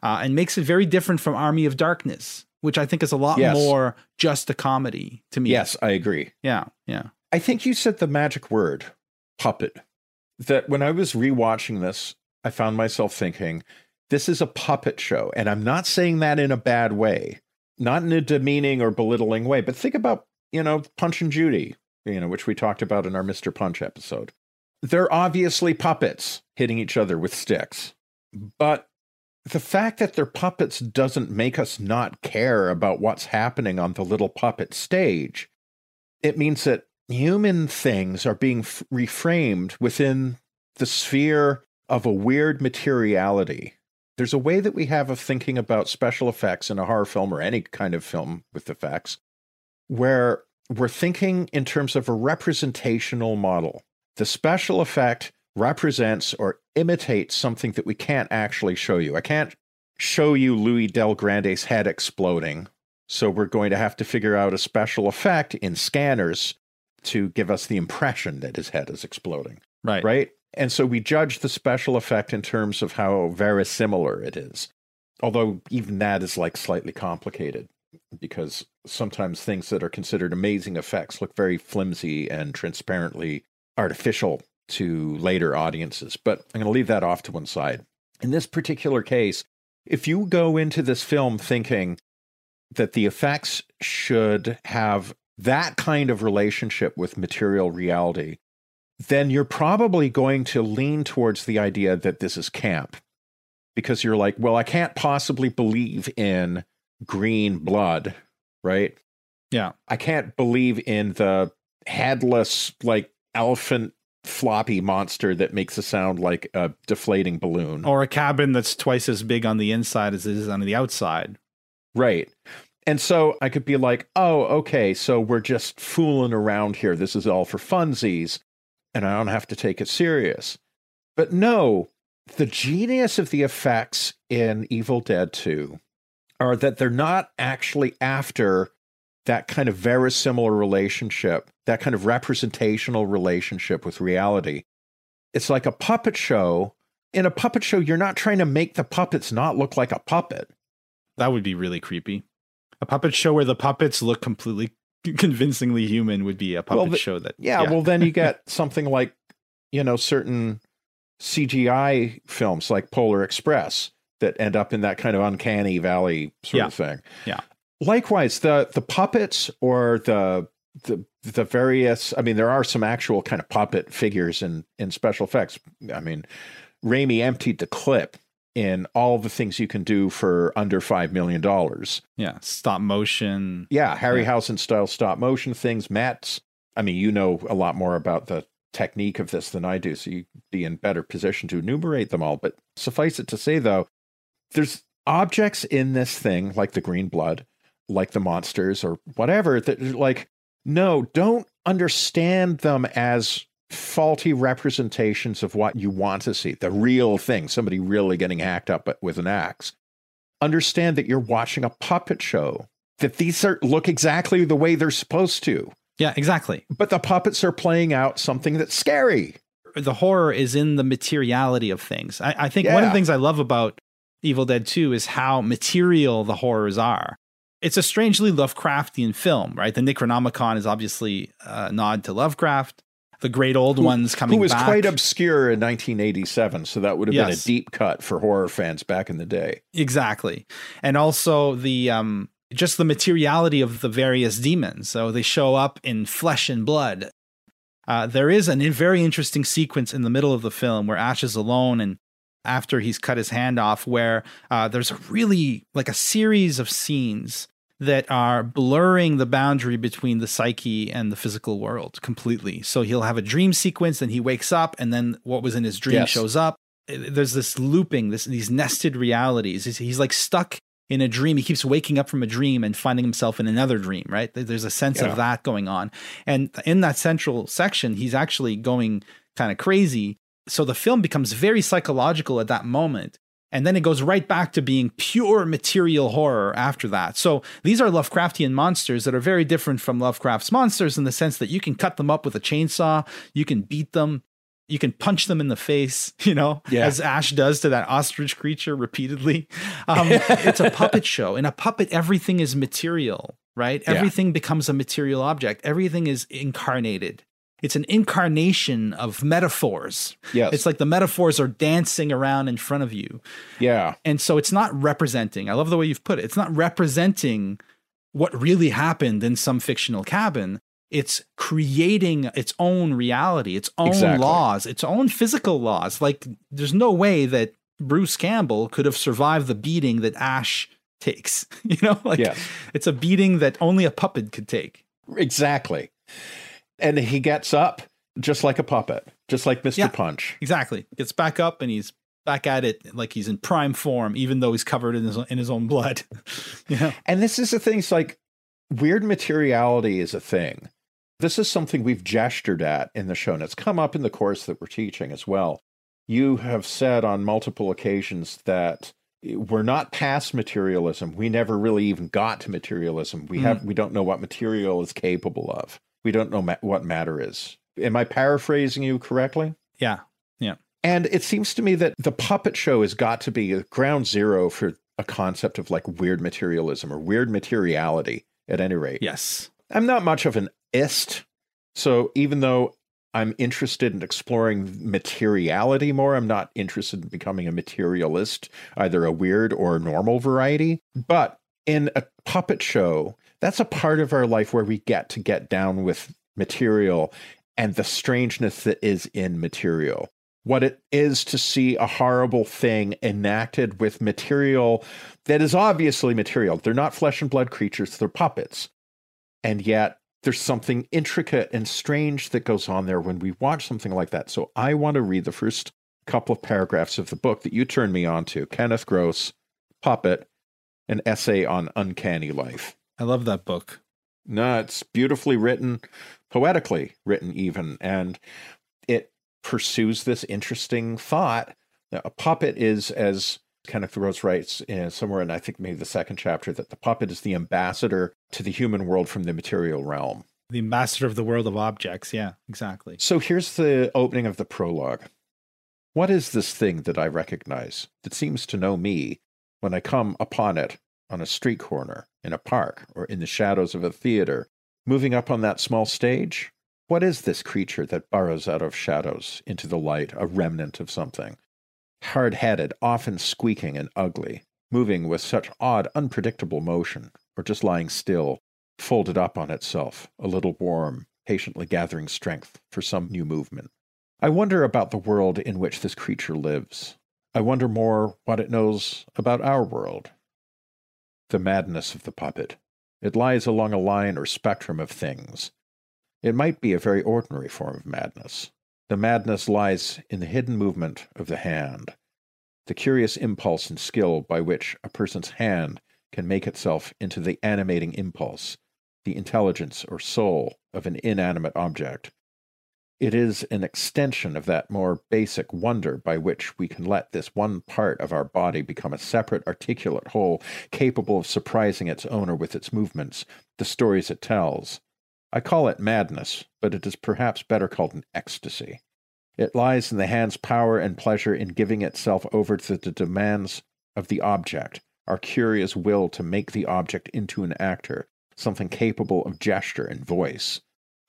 uh, and makes it very different from Army of Darkness, which I think is a lot Yes. more just a comedy to me. yes, I agree. Yeah. Yeah. I think you said the magic word, puppet. That when I was rewatching this, I found myself thinking, this is a puppet show. And I'm not saying that in a bad way, not in a demeaning or belittling way, but think about, you know, Punch and Judy, you know, which we talked about in our Mr. Punch episode. They're obviously puppets hitting each other with sticks. But the fact that they're puppets doesn't make us not care about what's happening on the little puppet stage. It means that human things are being f- reframed within the sphere of a weird materiality. There's a way that we have of thinking about special effects in a horror film or any kind of film with effects where we're thinking in terms of a representational model. The special effect represents or imitates something that we can't actually show you. I can't show you Louis Del Grande's head exploding. So we're going to have to figure out a special effect in scanners to give us the impression that his head is exploding, Right. right? And so we judge the special effect in terms of how verisimilar it is. Although even that is like slightly complicated because sometimes things that are considered amazing effects look very flimsy and transparently artificial to later audiences. But I'm going to leave that off to one side. In this particular case, if you go into this film thinking that the effects should have that kind of relationship with material reality, then you're probably going to lean towards the idea that this is camp because you're like, well, I can't possibly believe in green blood, right? Yeah. I can't believe in the headless, like elephant floppy monster that makes a sound like a deflating balloon. Or a cabin that's twice as big on the inside as it is on the outside. Right. And so I could be like, oh, okay, so we're just fooling around here. This is all for funsies, and I don't have to take it serious. But no, the genius of the effects in Evil Dead 2 are that they're not actually after that kind of verisimilar relationship, that kind of representational relationship with reality. It's like a puppet show. In a puppet show, you're not trying to make the puppets not look like a puppet. That would be really creepy. A puppet show where the puppets look completely convincingly human would be a puppet Well, the- show that Yeah, well, then you get something like, you know, certain CGI films like Polar Express that end up in that kind of uncanny valley sort Yeah. of thing. Yeah. Likewise, the the puppets or the the the various I mean, there are some actual kind of puppet figures in in special effects. I mean, Raimi emptied the clip in all the things you can do for under five million dollars. yeah, stop motion. Yeah, Harryhausen style stop motion things. Matt's, I mean, you know a lot more about the technique of this than I do, so you'd be in better position to enumerate them all. But suffice it to say, though, there's objects in this thing, like the green blood, like the monsters or whatever, that like, no, don't understand them as faulty representations of what you want to see, the real thing, somebody really getting hacked up with an axe. Understand that you're watching a puppet show, that these are look exactly the way they're supposed to, Yeah, exactly. but the puppets are playing out something that's scary. the horror is in the materiality of things. I, I think one of the things I love about Evil Dead 2 is how material the horrors are. It's a strangely Lovecraftian film, right? The Necronomicon is obviously a nod to Lovecraft. The great old ones coming Who was back. quite obscure in 1987, so that would have been a deep cut for horror fans back in the day. Exactly. And also the um just the materiality of the various demons. So they show up in flesh and blood. Uh, there is a very interesting sequence in the middle of the film where Ash is alone and after he's cut his hand off, where uh, there's a really like a series of scenes that are blurring the boundary between the psyche and the physical world completely. So he'll have a dream sequence, then he wakes up, and then what was in his dream Yes. shows up. There's this looping, this these nested realities. He's, he's like stuck in a dream. He keeps waking up from a dream and finding himself in another dream, right? There's a sense Yeah. of that going on. And in that central section, he's actually going kind of crazy. So the film becomes very psychological at that moment. And then it goes right back to being pure material horror after that. So these are Lovecraftian monsters that are very different from Lovecraft's monsters in the sense that you can cut them up with a chainsaw, you can beat them, you can punch them in the face, you know, Yeah. as Ash does to that ostrich creature repeatedly. Um, it's a puppet show. In a puppet, everything is material, right? Yeah. Everything becomes a material object, everything is incarnated. It's an incarnation of metaphors. Yes. It's like the metaphors are dancing around in front of you. yeah. And so it's not representing, I love the way you've put it. It's not representing what really happened in some fictional cabin. It's creating its own reality, its own Exactly. laws, its own physical laws. Like there's no way that Bruce Campbell could have survived the beating that Ash takes. You know, like Yes. it's a beating that only a puppet could take. Exactly. And he gets up just like a puppet, just like Mr. Yeah. Punch. Exactly. Gets back up and he's back at it like he's in prime form, even though he's covered in his in his own blood. know? And this is the thing, it's like weird materiality is a thing. This is something we've gestured at in the show, and it's come up in the course that we're teaching as well. You have said on multiple occasions that we're not past materialism. We never really even got to materialism. We Mm. have we don't know what material is capable of. We don't know ma- what matter is. Am I paraphrasing you correctly? Yeah. Yeah. And it seems to me that the puppet show has got to be a ground zero for a concept of like weird materialism or weird materiality at any rate. Yes. I'm not much of an ist. So even though I'm interested in exploring materiality more, I'm not interested in becoming a materialist, either a weird or normal variety. But in a puppet show, that's a part of our life where we get to get down with material and the strangeness that is in material. What it is to see a horrible thing enacted with material that is obviously material. They're not flesh and blood creatures, they're puppets. And yet, there's something intricate and strange that goes on there when we watch something like that. So, I want to read the first couple of paragraphs of the book that you turned me on to Kenneth Gross, Puppet, an essay on uncanny life. I love that book. No, it's beautifully written, poetically written, even. And it pursues this interesting thought. A puppet is, as Kenneth Gross writes in, somewhere in, I think, maybe the second chapter, that the puppet is the ambassador to the human world from the material realm. The ambassador of the world of objects. Yeah, exactly. So here's the opening of the prologue. What is this thing that I recognize that seems to know me when I come upon it on a street corner, in a park, or in the shadows of a theater, moving up on that small stage? What is this creature that burrows out of shadows into the light, a remnant of something? Hard headed, often squeaking and ugly, moving with such odd, unpredictable motion, or just lying still, folded up on itself, a little warm, patiently gathering strength for some new movement. I wonder about the world in which this creature lives. I wonder more what it knows about our world. The madness of the puppet. It lies along a line or spectrum of things. It might be a very ordinary form of madness. The madness lies in the hidden movement of the hand, the curious impulse and skill by which a person's hand can make itself into the animating impulse the intelligence or soul of an inanimate object. It is an extension of that more basic wonder by which we can let this one part of our body become a separate, articulate whole, capable of surprising its owner with its movements, the stories it tells. I call it madness, but it is perhaps better called an ecstasy. It lies in the hand's power and pleasure in giving itself over to the demands of the object, our curious will to make the object into an actor, something capable of gesture and voice.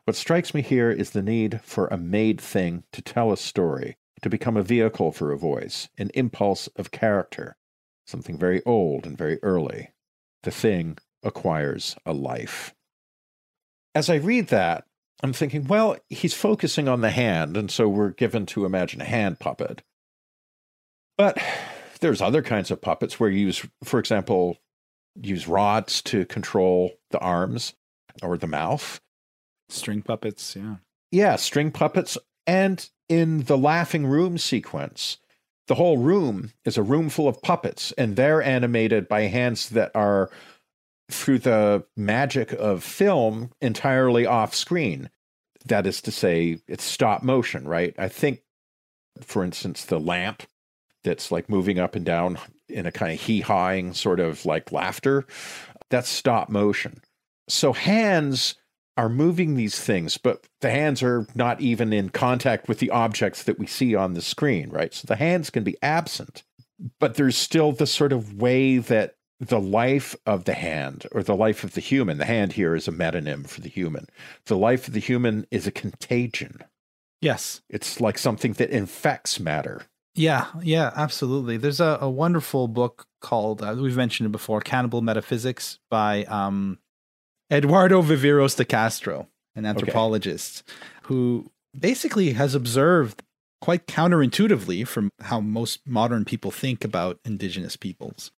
What strikes me here is the need for a made thing to tell a story, to become a vehicle for a voice, an impulse of character, something very old and very early. The thing acquires a life. As I read that, I'm thinking, well, he's focusing on the hand, and so we're given to imagine a hand puppet. But there's other kinds of puppets where you use, for example, use rods to control the arms or the mouth. String puppets, yeah. Yeah, string puppets. And in the laughing room sequence, the whole room is a room full of puppets, and they're animated by hands that are, through the magic of film, entirely off screen. That is to say, it's stop motion, right? I think, for instance, the lamp that's like moving up and down in a kind of hee hawing sort of like laughter. That's stop motion. So hands are moving these things, but the hands are not even in contact with the objects that we see on the screen, right? So the hands can be absent, but there's still the sort of way that the life of the hand or the life of the human, the hand here is a metonym for the human. The life of the human is a contagion. Yes. It's like something that infects matter. Yeah, yeah, absolutely. There's a, a wonderful book called uh, we've mentioned it before, Cannibal Metaphysics by um, Eduardo Viveiros de Castro, an anthropologist okay. who basically has observed quite counterintuitively from how most modern people think about indigenous peoples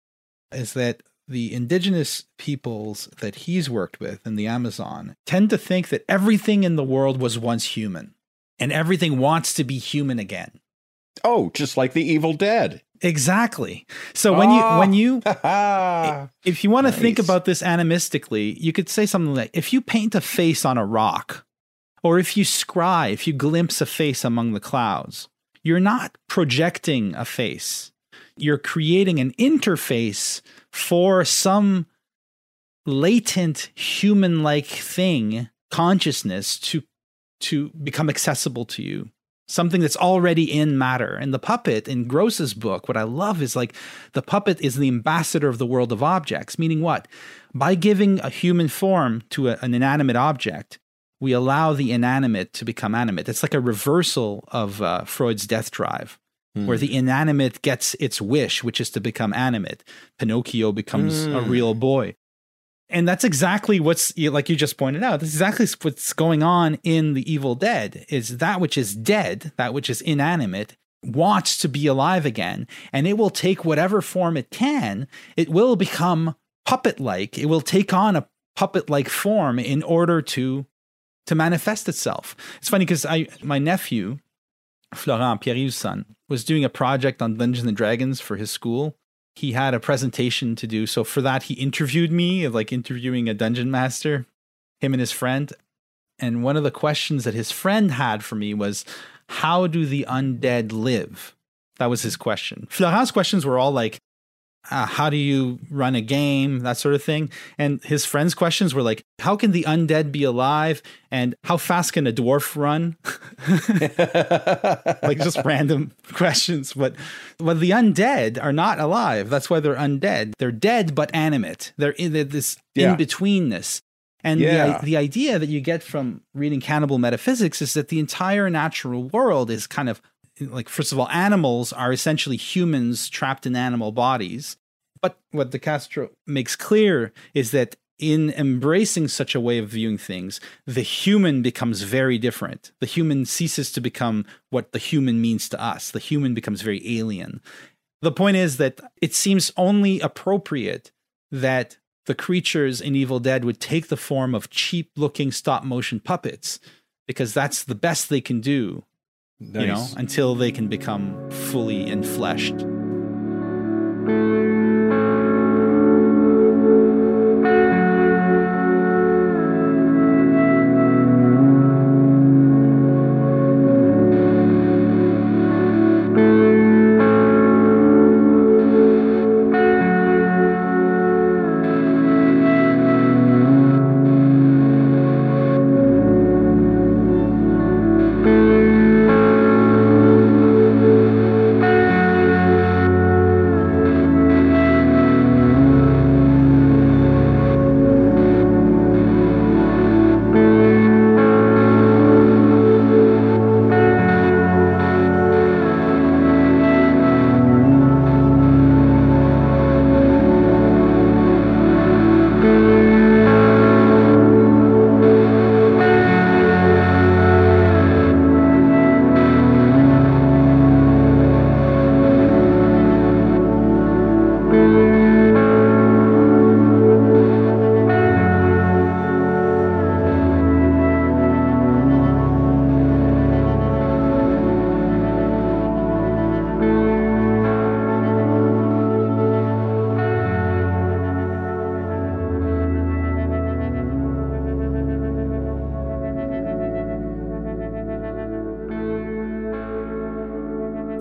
is that the indigenous peoples that he's worked with in the Amazon tend to think that everything in the world was once human and everything wants to be human again. Oh, just like the Evil Dead. Exactly. So when oh, you when you if you want to nice. think about this animistically, you could say something like if you paint a face on a rock or if you scry, if you glimpse a face among the clouds, you're not projecting a face. You're creating an interface for some latent human-like thing, consciousness to to become accessible to you something that's already in matter. And the puppet in Gross's book, what I love is like the puppet is the ambassador of the world of objects, meaning what? By giving a human form to a, an inanimate object, we allow the inanimate to become animate. It's like a reversal of uh, Freud's death drive. Mm. Where the inanimate gets its wish, which is to become animate. Pinocchio becomes mm. a hmm. real boy and that's exactly what's like you just pointed out that's exactly what's going on in the evil dead is that which is dead that which is inanimate wants to be alive again and it will take whatever form it can it will become puppet like it will take on a puppet like form in order to to manifest itself. It's funny because i my nephew florent pierre son was doing a project on dungeons and dragons for his school he had a presentation to do. So for that, he interviewed me, like interviewing a dungeon master, him and his friend. And one of the questions that his friend had for me was, How do the undead live? That was his question. Florent's questions were all like, uh, how do you run a game, that sort of thing. And his friends' questions were like, how can the undead be alive? And how fast can a dwarf run? like just random questions. But well, the undead are not alive. That's why they're undead. They're dead but animate. They're in this yeah. in betweenness. And yeah. the, the idea that you get from reading Cannibal Metaphysics is that the entire natural world is kind of like first of all animals are essentially humans trapped in animal bodies. But what de Castro makes clear is that in embracing such a way of viewing things the human becomes very different. The human ceases to become what the human means to us. The human becomes very alien. The point is that it seems only appropriate that the creatures in Evil Dead would take the form of cheap looking stop motion puppets because that's the best they can do Nice. You know, until they can become fully enfleshed.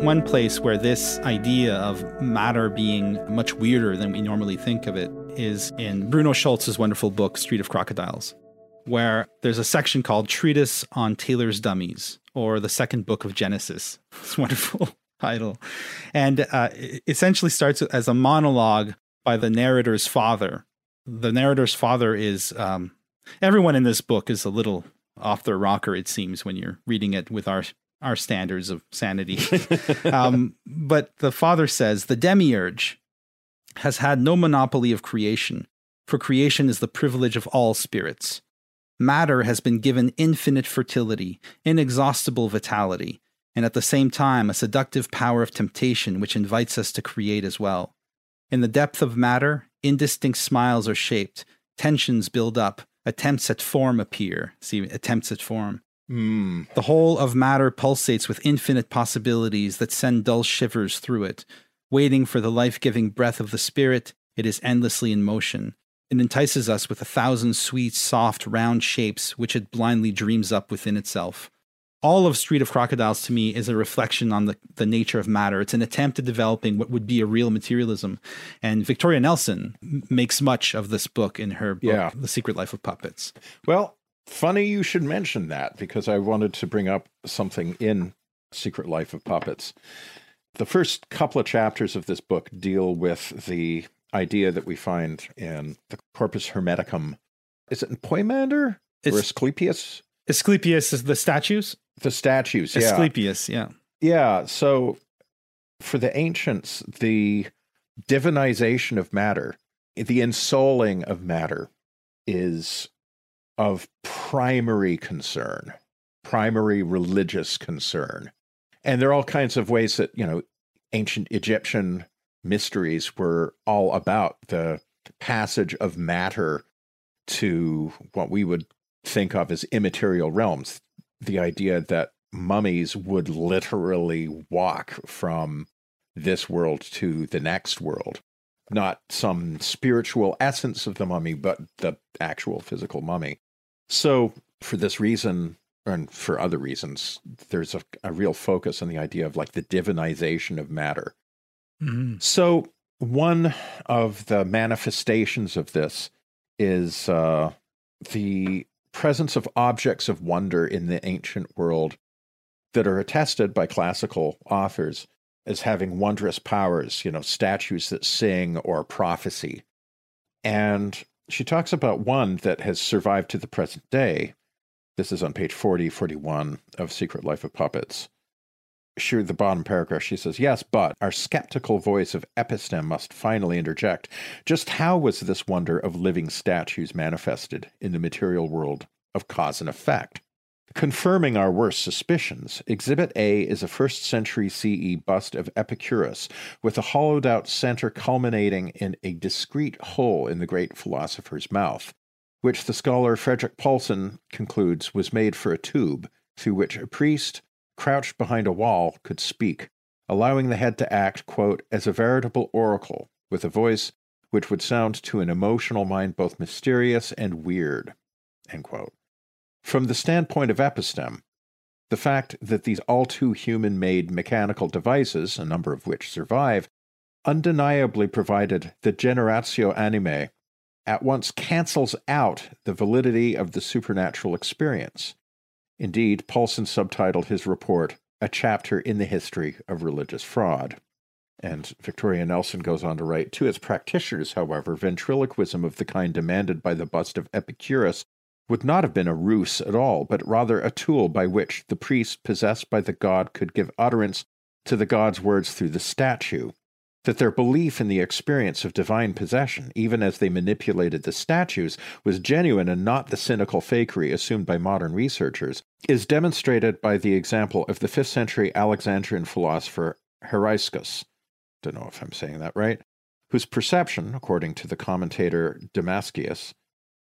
One place where this idea of matter being much weirder than we normally think of it is in Bruno Schulz's wonderful book, Street of Crocodiles, where there's a section called Treatise on Tailors' Dummies, or the second book of Genesis. It's wonderful title. And uh, it essentially starts as a monologue by the narrator's father. The narrator's father is um, everyone in this book is a little off their rocker, it seems, when you're reading it with our our standards of sanity. um, but the father says the demiurge has had no monopoly of creation, for creation is the privilege of all spirits. Matter has been given infinite fertility, inexhaustible vitality, and at the same time a seductive power of temptation which invites us to create as well. In the depth of matter, indistinct smiles are shaped, tensions build up, attempts at form appear. See, attempts at form. Mm. The whole of matter pulsates with infinite possibilities that send dull shivers through it. Waiting for the life giving breath of the spirit, it is endlessly in motion. It entices us with a thousand sweet, soft, round shapes which it blindly dreams up within itself. All of Street of Crocodiles to me is a reflection on the, the nature of matter. It's an attempt at developing what would be a real materialism. And Victoria Nelson makes much of this book in her book, yeah. The Secret Life of Puppets. Well, Funny you should mention that because I wanted to bring up something in Secret Life of Puppets. The first couple of chapters of this book deal with the idea that we find in the Corpus Hermeticum. Is it in Poimander it's, or Asclepius? Asclepius is the statues? The statues, yeah. Asclepius, yeah. Yeah. So for the ancients, the divinization of matter, the ensouling of matter is of primary concern, primary religious concern. And there are all kinds of ways that, you know, ancient Egyptian mysteries were all about the passage of matter to what we would think of as immaterial realms. The idea that mummies would literally walk from this world to the next world. Not some spiritual essence of the mummy, but the actual physical mummy. So, for this reason, and for other reasons, there's a, a real focus on the idea of like the divinization of matter. Mm-hmm. So, one of the manifestations of this is uh, the presence of objects of wonder in the ancient world that are attested by classical authors as having wondrous powers, you know, statues that sing or prophecy. And she talks about one that has survived to the present day. This is on page 40, 41 of Secret Life of Puppets. She, the bottom paragraph, she says, Yes, but our skeptical voice of episteme must finally interject. Just how was this wonder of living statues manifested in the material world of cause and effect? Confirming our worst suspicions, Exhibit A is a first century CE bust of Epicurus with a hollowed out center culminating in a discreet hole in the great philosopher's mouth, which the scholar Frederick Poulsen concludes was made for a tube through which a priest, crouched behind a wall, could speak, allowing the head to act, quote, as a veritable oracle, with a voice which would sound to an emotional mind both mysterious and weird, end quote. From the standpoint of episteme, the fact that these all too human made mechanical devices, a number of which survive, undeniably provided the generatio animae, at once cancels out the validity of the supernatural experience. Indeed, Poulsen subtitled his report A Chapter in the History of Religious Fraud. And Victoria Nelson goes on to write To its practitioners, however, ventriloquism of the kind demanded by the bust of Epicurus would not have been a ruse at all, but rather a tool by which the priest possessed by the god could give utterance to the god's words through the statue. That their belief in the experience of divine possession, even as they manipulated the statues, was genuine and not the cynical fakery assumed by modern researchers, is demonstrated by the example of the 5th century Alexandrian philosopher Heraiscus. Don't know if I'm saying that right. Whose perception, according to the commentator Damascius,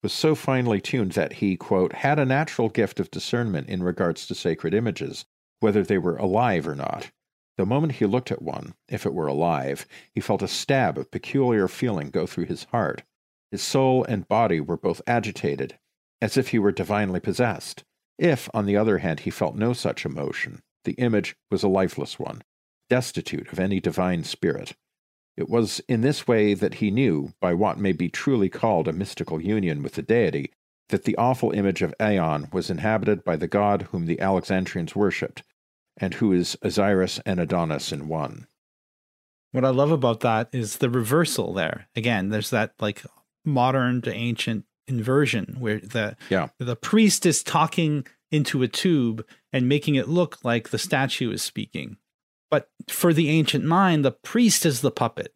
was so finely tuned that he, quote, had a natural gift of discernment in regards to sacred images, whether they were alive or not. The moment he looked at one, if it were alive, he felt a stab of peculiar feeling go through his heart. His soul and body were both agitated, as if he were divinely possessed. If, on the other hand, he felt no such emotion, the image was a lifeless one, destitute of any divine spirit. It was in this way that he knew, by what may be truly called a mystical union with the deity, that the awful image of Aeon was inhabited by the god whom the Alexandrians worshipped, and who is Osiris and Adonis in one. What I love about that is the reversal there. Again, there's that like modern to ancient inversion where the yeah. the priest is talking into a tube and making it look like the statue is speaking. But for the ancient mind, the priest is the puppet.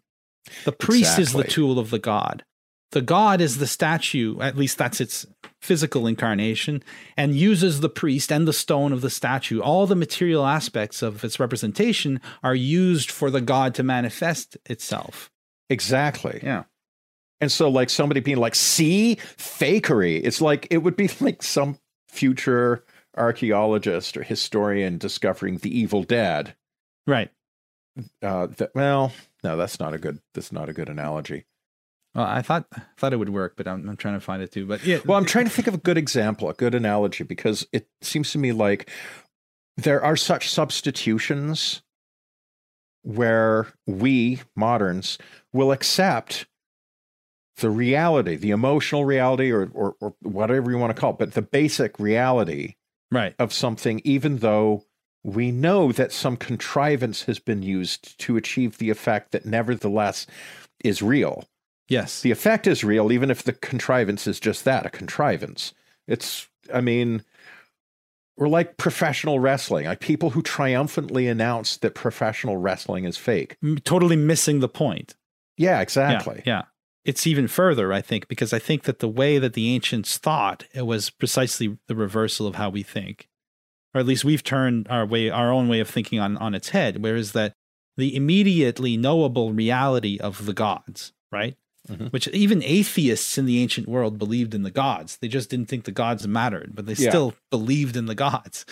The priest exactly. is the tool of the god. The god is the statue, at least that's its physical incarnation, and uses the priest and the stone of the statue. All the material aspects of its representation are used for the god to manifest itself. Exactly. Yeah. And so, like somebody being like, see, fakery. It's like, it would be like some future archaeologist or historian discovering the evil dead Right. Uh, that, well, no, that's not a good. That's not a good analogy. Well, I thought thought it would work, but I'm, I'm trying to find it too. But yeah, well, I'm trying to think of a good example, a good analogy, because it seems to me like there are such substitutions where we moderns will accept the reality, the emotional reality, or, or, or whatever you want to call it, but the basic reality right. of something, even though we know that some contrivance has been used to achieve the effect that nevertheless is real. Yes. The effect is real, even if the contrivance is just that a contrivance. It's, I mean, we're like professional wrestling, like people who triumphantly announce that professional wrestling is fake. Totally missing the point. Yeah, exactly. Yeah. yeah. It's even further, I think, because I think that the way that the ancients thought it was precisely the reversal of how we think or at least we've turned our way our own way of thinking on on its head whereas that the immediately knowable reality of the gods right mm-hmm. which even atheists in the ancient world believed in the gods they just didn't think the gods mattered but they yeah. still believed in the gods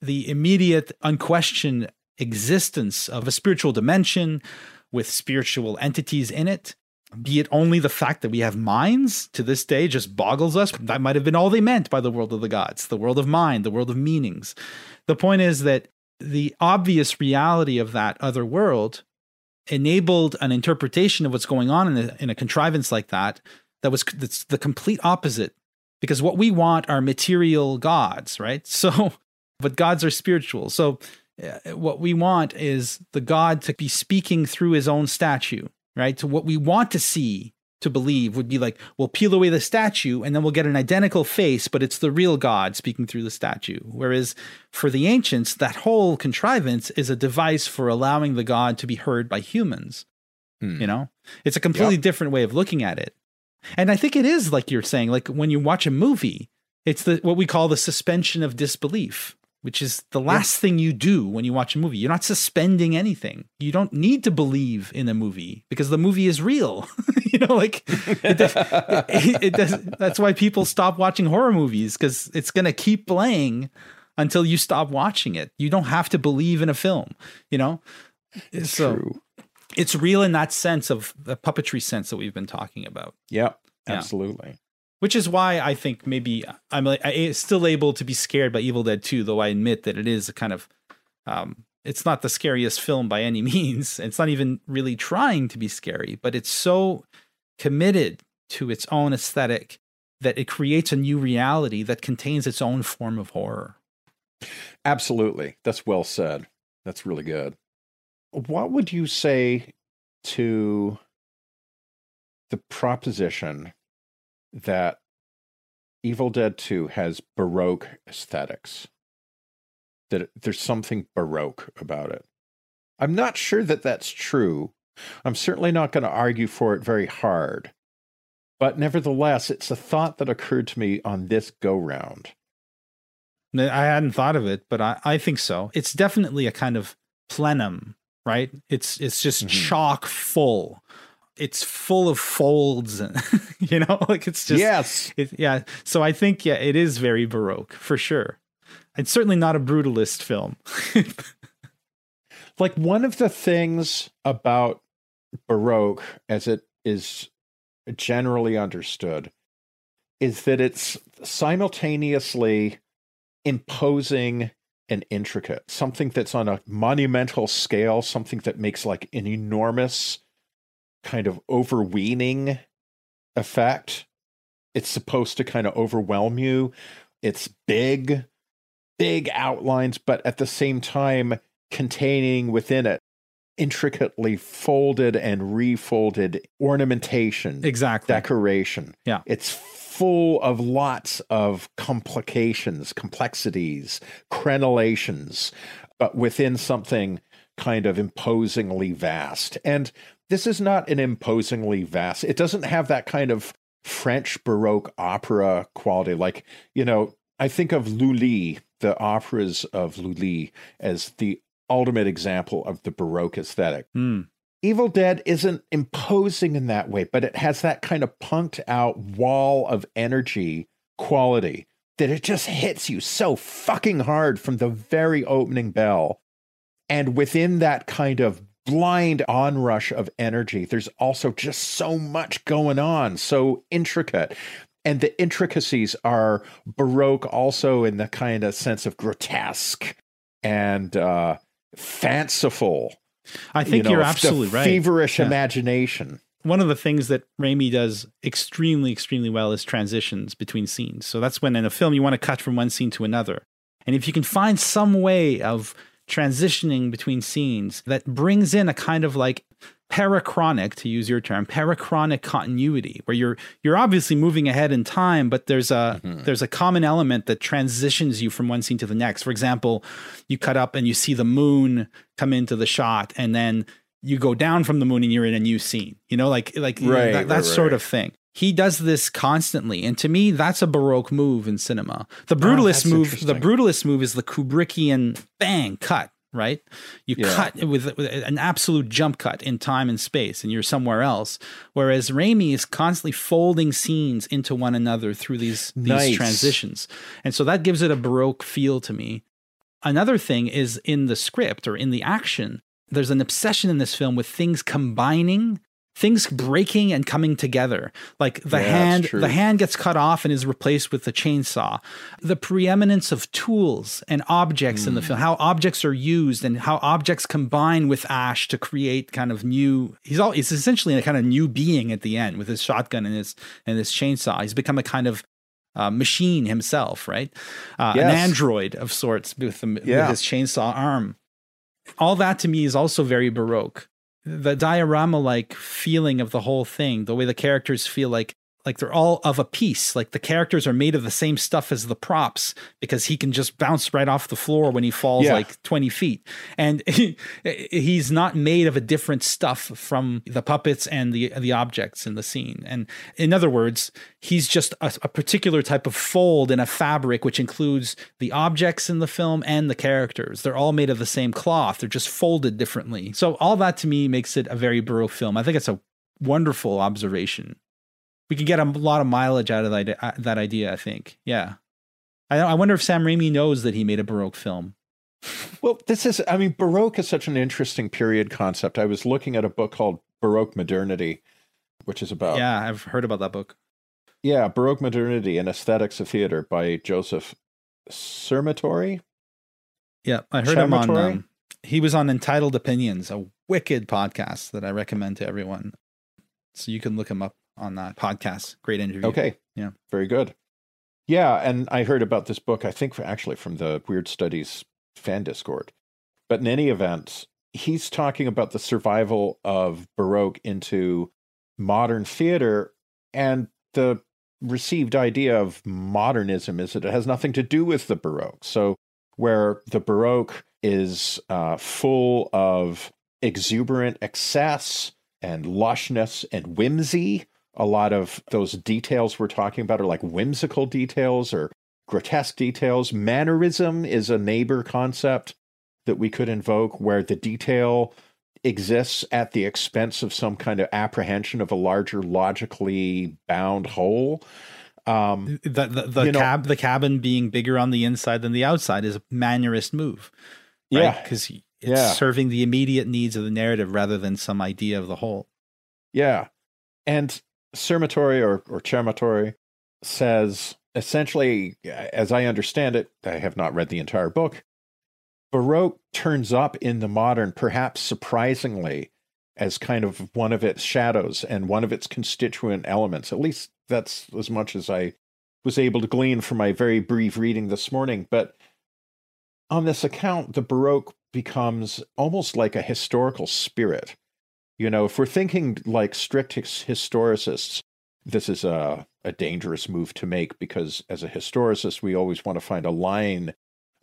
the immediate unquestioned existence of a spiritual dimension with spiritual entities in it. Be it only the fact that we have minds to this day just boggles us. That might have been all they meant by the world of the gods, the world of mind, the world of meanings. The point is that the obvious reality of that other world enabled an interpretation of what's going on in a, in a contrivance like that that was that's the complete opposite because what we want are material gods right so but gods are spiritual so uh, what we want is the god to be speaking through his own statue right? So what we want to see to believe would be like we'll peel away the statue and then we'll get an identical face but it's the real god speaking through the statue. Whereas for the ancients that whole contrivance is a device for allowing the god to be heard by humans hmm. you know? It's a completely yep. different way of looking at it. And i think it is like you're saying like when you watch a movie it's the what we call the suspension of disbelief which is the last yeah. thing you do when you watch a movie. You're not suspending anything. You don't need to believe in a movie because the movie is real. you know, like it, does, it, it does, that's why people stop watching horror movies because it's going to keep playing until you stop watching it. You don't have to believe in a film, you know? It's so true. it's real in that sense of the puppetry sense that we've been talking about. Yep, absolutely which is why I think maybe I'm still able to be scared by Evil Dead 2, though I admit that it is a kind of um, it's not the scariest film by any means. It's not even really trying to be scary, but it's so committed to its own aesthetic that it creates a new reality that contains its own form of horror. Absolutely. That's well said. That's really good. What would you say to the proposition that Evil Dead 2 has Baroque aesthetics. That there's something Baroque about it. I'm not sure that that's true. I'm certainly not going to argue for it very hard. But nevertheless, it's a thought that occurred to me on this go round. I hadn't thought of it, but I, I think so. It's definitely a kind of plenum, right? It's it's just mm-hmm. chock full it's full of folds and you know? Like it's just yes. it, yeah. So i think yeah it is very baroque for sure. It's certainly not a brutalist film. Like one of the things about baroque as it is generally understood is that it's simultaneously imposing and intricate something that's on a monumental scale something that makes like an enormous kind of overweening effect. It's supposed to kind of overwhelm you. It's big, big outlines, but at the same time containing within it intricately folded and refolded ornamentation, exactly decoration. Yeah, it's full of lots of complications, complexities, crenellations, but within something kind of imposingly vast. And this is not an imposingly vast. It doesn't have that kind of French Baroque opera quality. Like, you know, I think of Lully, the operas of Lully, as the ultimate example of the Baroque aesthetic. Mm. Evil Dead isn't imposing in that way, but it has that kind of punked out wall of energy quality that it just hits you so fucking hard from the very opening bell. And within that kind of blind onrush of energy. There's also just so much going on, so intricate. And the intricacies are Baroque also in the kind of sense of grotesque and uh, fanciful. I think you are absolutely right. Feverish yeah. imagination. One of the things that Raimi does extremely, extremely well is transitions between scenes. So that's when in a film you want to cut from one scene to another. And if you can find some way of transitioning between scenes that brings in a kind of like parachronic to use your term parachronic continuity where you're you're obviously moving ahead in time but there's a mm-hmm. there's a common element that transitions you from one scene to the next for example you cut up and you see the moon come into the shot and then you go down from the moon and you're in a new scene you know like like right, that, that right, sort right. of thing he does this constantly. And to me that's a baroque move in cinema. The oh, brutalist oh, move the brutalist move is the kubrickian bang cut right? You yeah. cut with, with, an absolute jump cut in time and space and you're somewhere else. Whereas Raimi is constantly folding scenes into one another through these these nice. transitions. And so that gives it a baroque feel to me. Another thing is in the script or in the action, there's an obsession in this film with things combining things breaking and coming together. Like the Yeah, hand, the hand gets cut off and is replaced with the chainsaw. The preeminence of tools and objects in the Hmm. film how objects are used and how objects combine with ash to create kind of new he's all he's essentially a kind of new being at the end with his shotgun and his and his chainsaw. He's become a kind of uh, machine himself right? Uh, an android of sorts with, the, with his chainsaw arm. All that to me is also very baroque the diorama like feeling of the whole thing the way the characters feel like like they're all of a piece. Like the characters are made of the same stuff as the props because he can just bounce right off the floor when he falls Yeah. like 20 feet. And he's not made of a different stuff from the puppets and the the objects in the scene. And in other words he's just a, a particular type of fold in a fabric which includes the objects in the film and the characters. They're all made of the same cloth. They're just folded differently. So all that to me makes it a very baroque film. I think it's a wonderful observation we could get a lot of mileage out of that, uh, that idea i think yeah I, I wonder if sam raimi knows that he made a baroque film Well, this is, I mean, Baroque is such an interesting period concept. I was looking at a book called Baroque Modernity, which is about, yeah i've heard about that book yeah, Baroque Modernity and Aesthetics of Theater by Joseph Cermatori. Yeah, I heard him on. Um, he was on Entitled Opinions, a wicked podcast that I recommend to everyone. So you can look him up on that podcast. Great interview. Okay. Yeah. Very good. Yeah. And I heard about this book, I think actually from the Weird Studies fan Discord. But in any event, he's talking about the survival of Baroque into modern theater. And the received idea of modernism is that it has nothing to do with the Baroque. So, where the Baroque is uh, full of exuberant excess and lushness and whimsy, a lot of those details we're talking about are like whimsical details or grotesque details. Mannerism is a neighbor concept that we could invoke where the detail exists at the expense of some kind of apprehension of a larger logically bound whole. Um, The the, the You know- cab the cabin being bigger on the inside than the outside is a mannerist move. yeah, because it's Yeah. serving the immediate needs of the narrative rather than some idea of the whole. Yeah. And Cermatori or, or Chermatori says essentially, as I understand it, I have not read the entire book. Baroque turns up in the modern, perhaps surprisingly, as kind of one of its shadows and one of its constituent elements. At least that's as much as I was able to glean from my very brief reading this morning. But on this account, the Baroque becomes almost like a historical spirit. You know, if we're thinking like strict his- historicists, this is a, a dangerous move to make because as a historicist, we always want to find a line,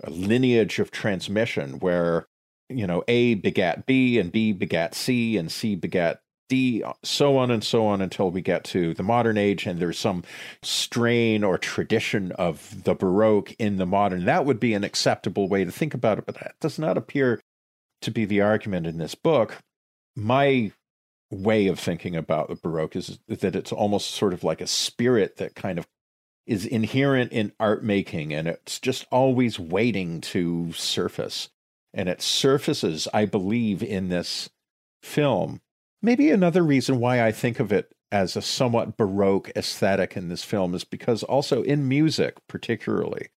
a lineage of transmission where, you know, A begat B and B begat C and C begat D, so on and so on until we get to the modern age and there's some strain or tradition of the Baroque in the modern. That would be an acceptable way to think about it, but that does not appear to be the argument in this book. My way of thinking about the Baroque is that it's almost sort of like a spirit that kind of is inherent in art making and it's just always waiting to surface. And it surfaces, I believe, in this film. Maybe another reason why I think of it as a somewhat Baroque aesthetic in this film is because also in music, particularly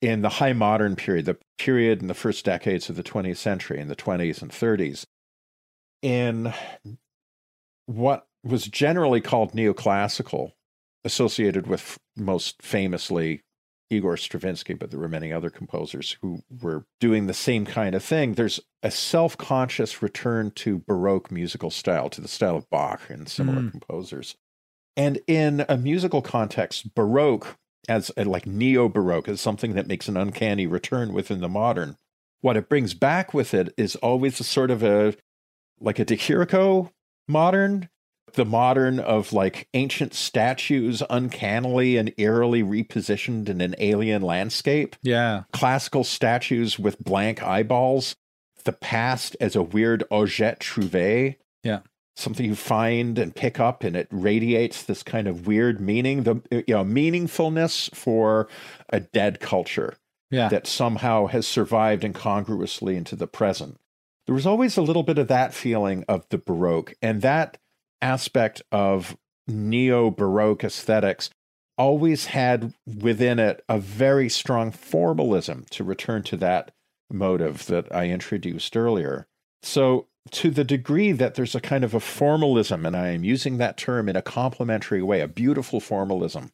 in the high modern period, the period in the first decades of the 20th century, in the 20s and 30s, in what was generally called neoclassical, associated with most famously Igor Stravinsky, but there were many other composers who were doing the same kind of thing. There's a self conscious return to Baroque musical style, to the style of Bach and similar Mm. composers. And in a musical context, Baroque, as a, like neo Baroque, is something that makes an uncanny return within the modern. What it brings back with it is always a sort of a like a De Chirico modern, the modern of like ancient statues uncannily and eerily repositioned in an alien landscape, Yeah. classical statues with blank eyeballs, the past as a weird objet trouvé. Yeah. Something you find and pick up and it radiates this kind of weird meaning, the you know, meaningfulness for a dead culture. yeah. that somehow has survived incongruously into the present. There was always a little bit of that feeling of the Baroque, and that aspect of neo Baroque aesthetics always had within it a very strong formalism, to return to that motive that I introduced earlier. So, to the degree that there's a kind of a formalism, and I am using that term in a complimentary way, a beautiful formalism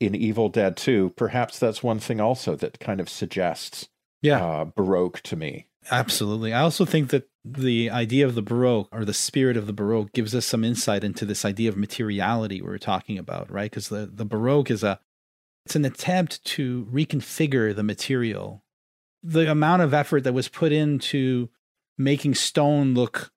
in Evil Dead 2, perhaps that's one thing also that kind of suggests yeah. Uh, Baroque to me. Absolutely. I also think that the idea of the Baroque or the spirit of the Baroque gives us some insight into this idea of materiality we are talking about, right? Because the, the Baroque is a it's an attempt to reconfigure the material. The amount of effort that was put into making stone look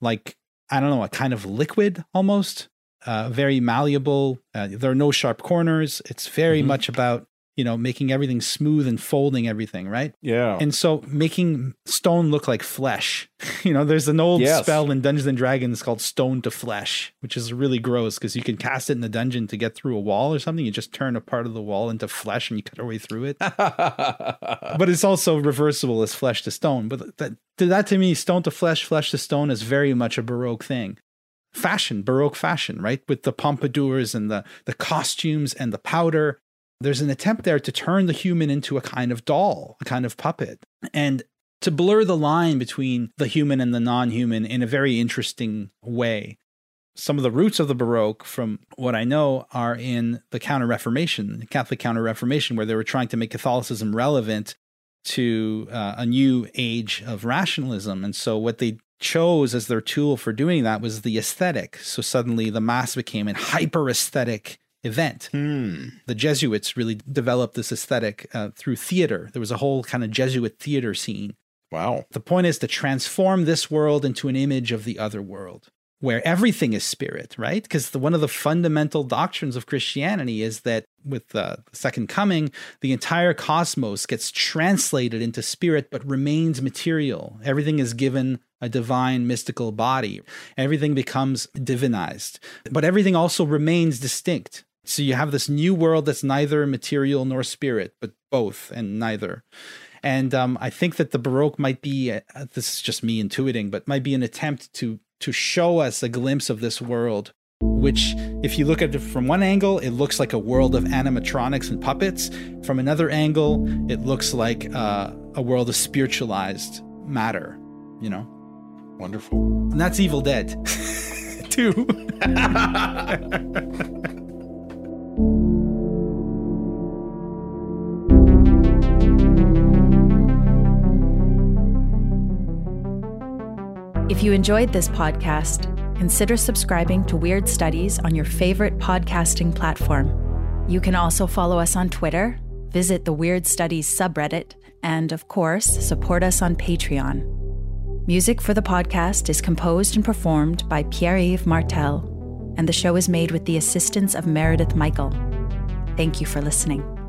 like I don't know, a kind of liquid almost, uh, very malleable. Uh, there are no sharp corners. It's very mm-hmm. much about you know, making everything smooth and folding everything, right? Yeah. And so making stone look like flesh. you know, there's an old yes. spell in Dungeons and Dragons called stone to flesh, which is really gross because you can cast it in the dungeon to get through a wall or something. You just turn a part of the wall into flesh and you cut your way through it. but it's also reversible as flesh to stone. But that, that to me, stone to flesh, flesh to stone is very much a Baroque thing fashion, Baroque fashion, right? With the pompadours and the the costumes and the powder there's an attempt there to turn the human into a kind of doll, a kind of puppet, and to blur the line between the human and the non human in a very interesting way. Some of the roots of the Baroque, from what I know, are in the Counter Reformation, the Catholic Counter Reformation, where they were trying to make Catholicism relevant to uh, a new age of rationalism. And so, what they chose as their tool for doing that was the aesthetic. So, suddenly the Mass became an hyper aesthetic event. Hmm. The Jesuits really developed this aesthetic uh, through theater. There was a whole kind of Jesuit theater scene. Wow. The point is to transform this world into an image of the other world where everything is spirit, right? Because one of the fundamental doctrines of Christianity is that with the second coming, the entire cosmos gets translated into spirit but remains material. Everything is given a divine mystical body. Everything becomes divinized, but everything also remains distinct. So you have this new world that's neither material nor spirit, but both and neither. And um, I think that the Baroque might be, uh, this is just me intuiting, but might be an attempt to to show us a glimpse of this world, which, if you look at it from one angle, it looks like a world of animatronics and puppets. From another angle, it looks like uh, a world of spiritualized matter, you know? Wonderful. And that's Evil Dead, too. If you enjoyed this podcast, consider subscribing to Weird Studies on your favorite podcasting platform. You can also follow us on Twitter, visit the Weird Studies subreddit, and of course, support us on Patreon. Music for the podcast is composed and performed by Pierre Yves Martel, and the show is made with the assistance of Meredith Michael. Thank you for listening.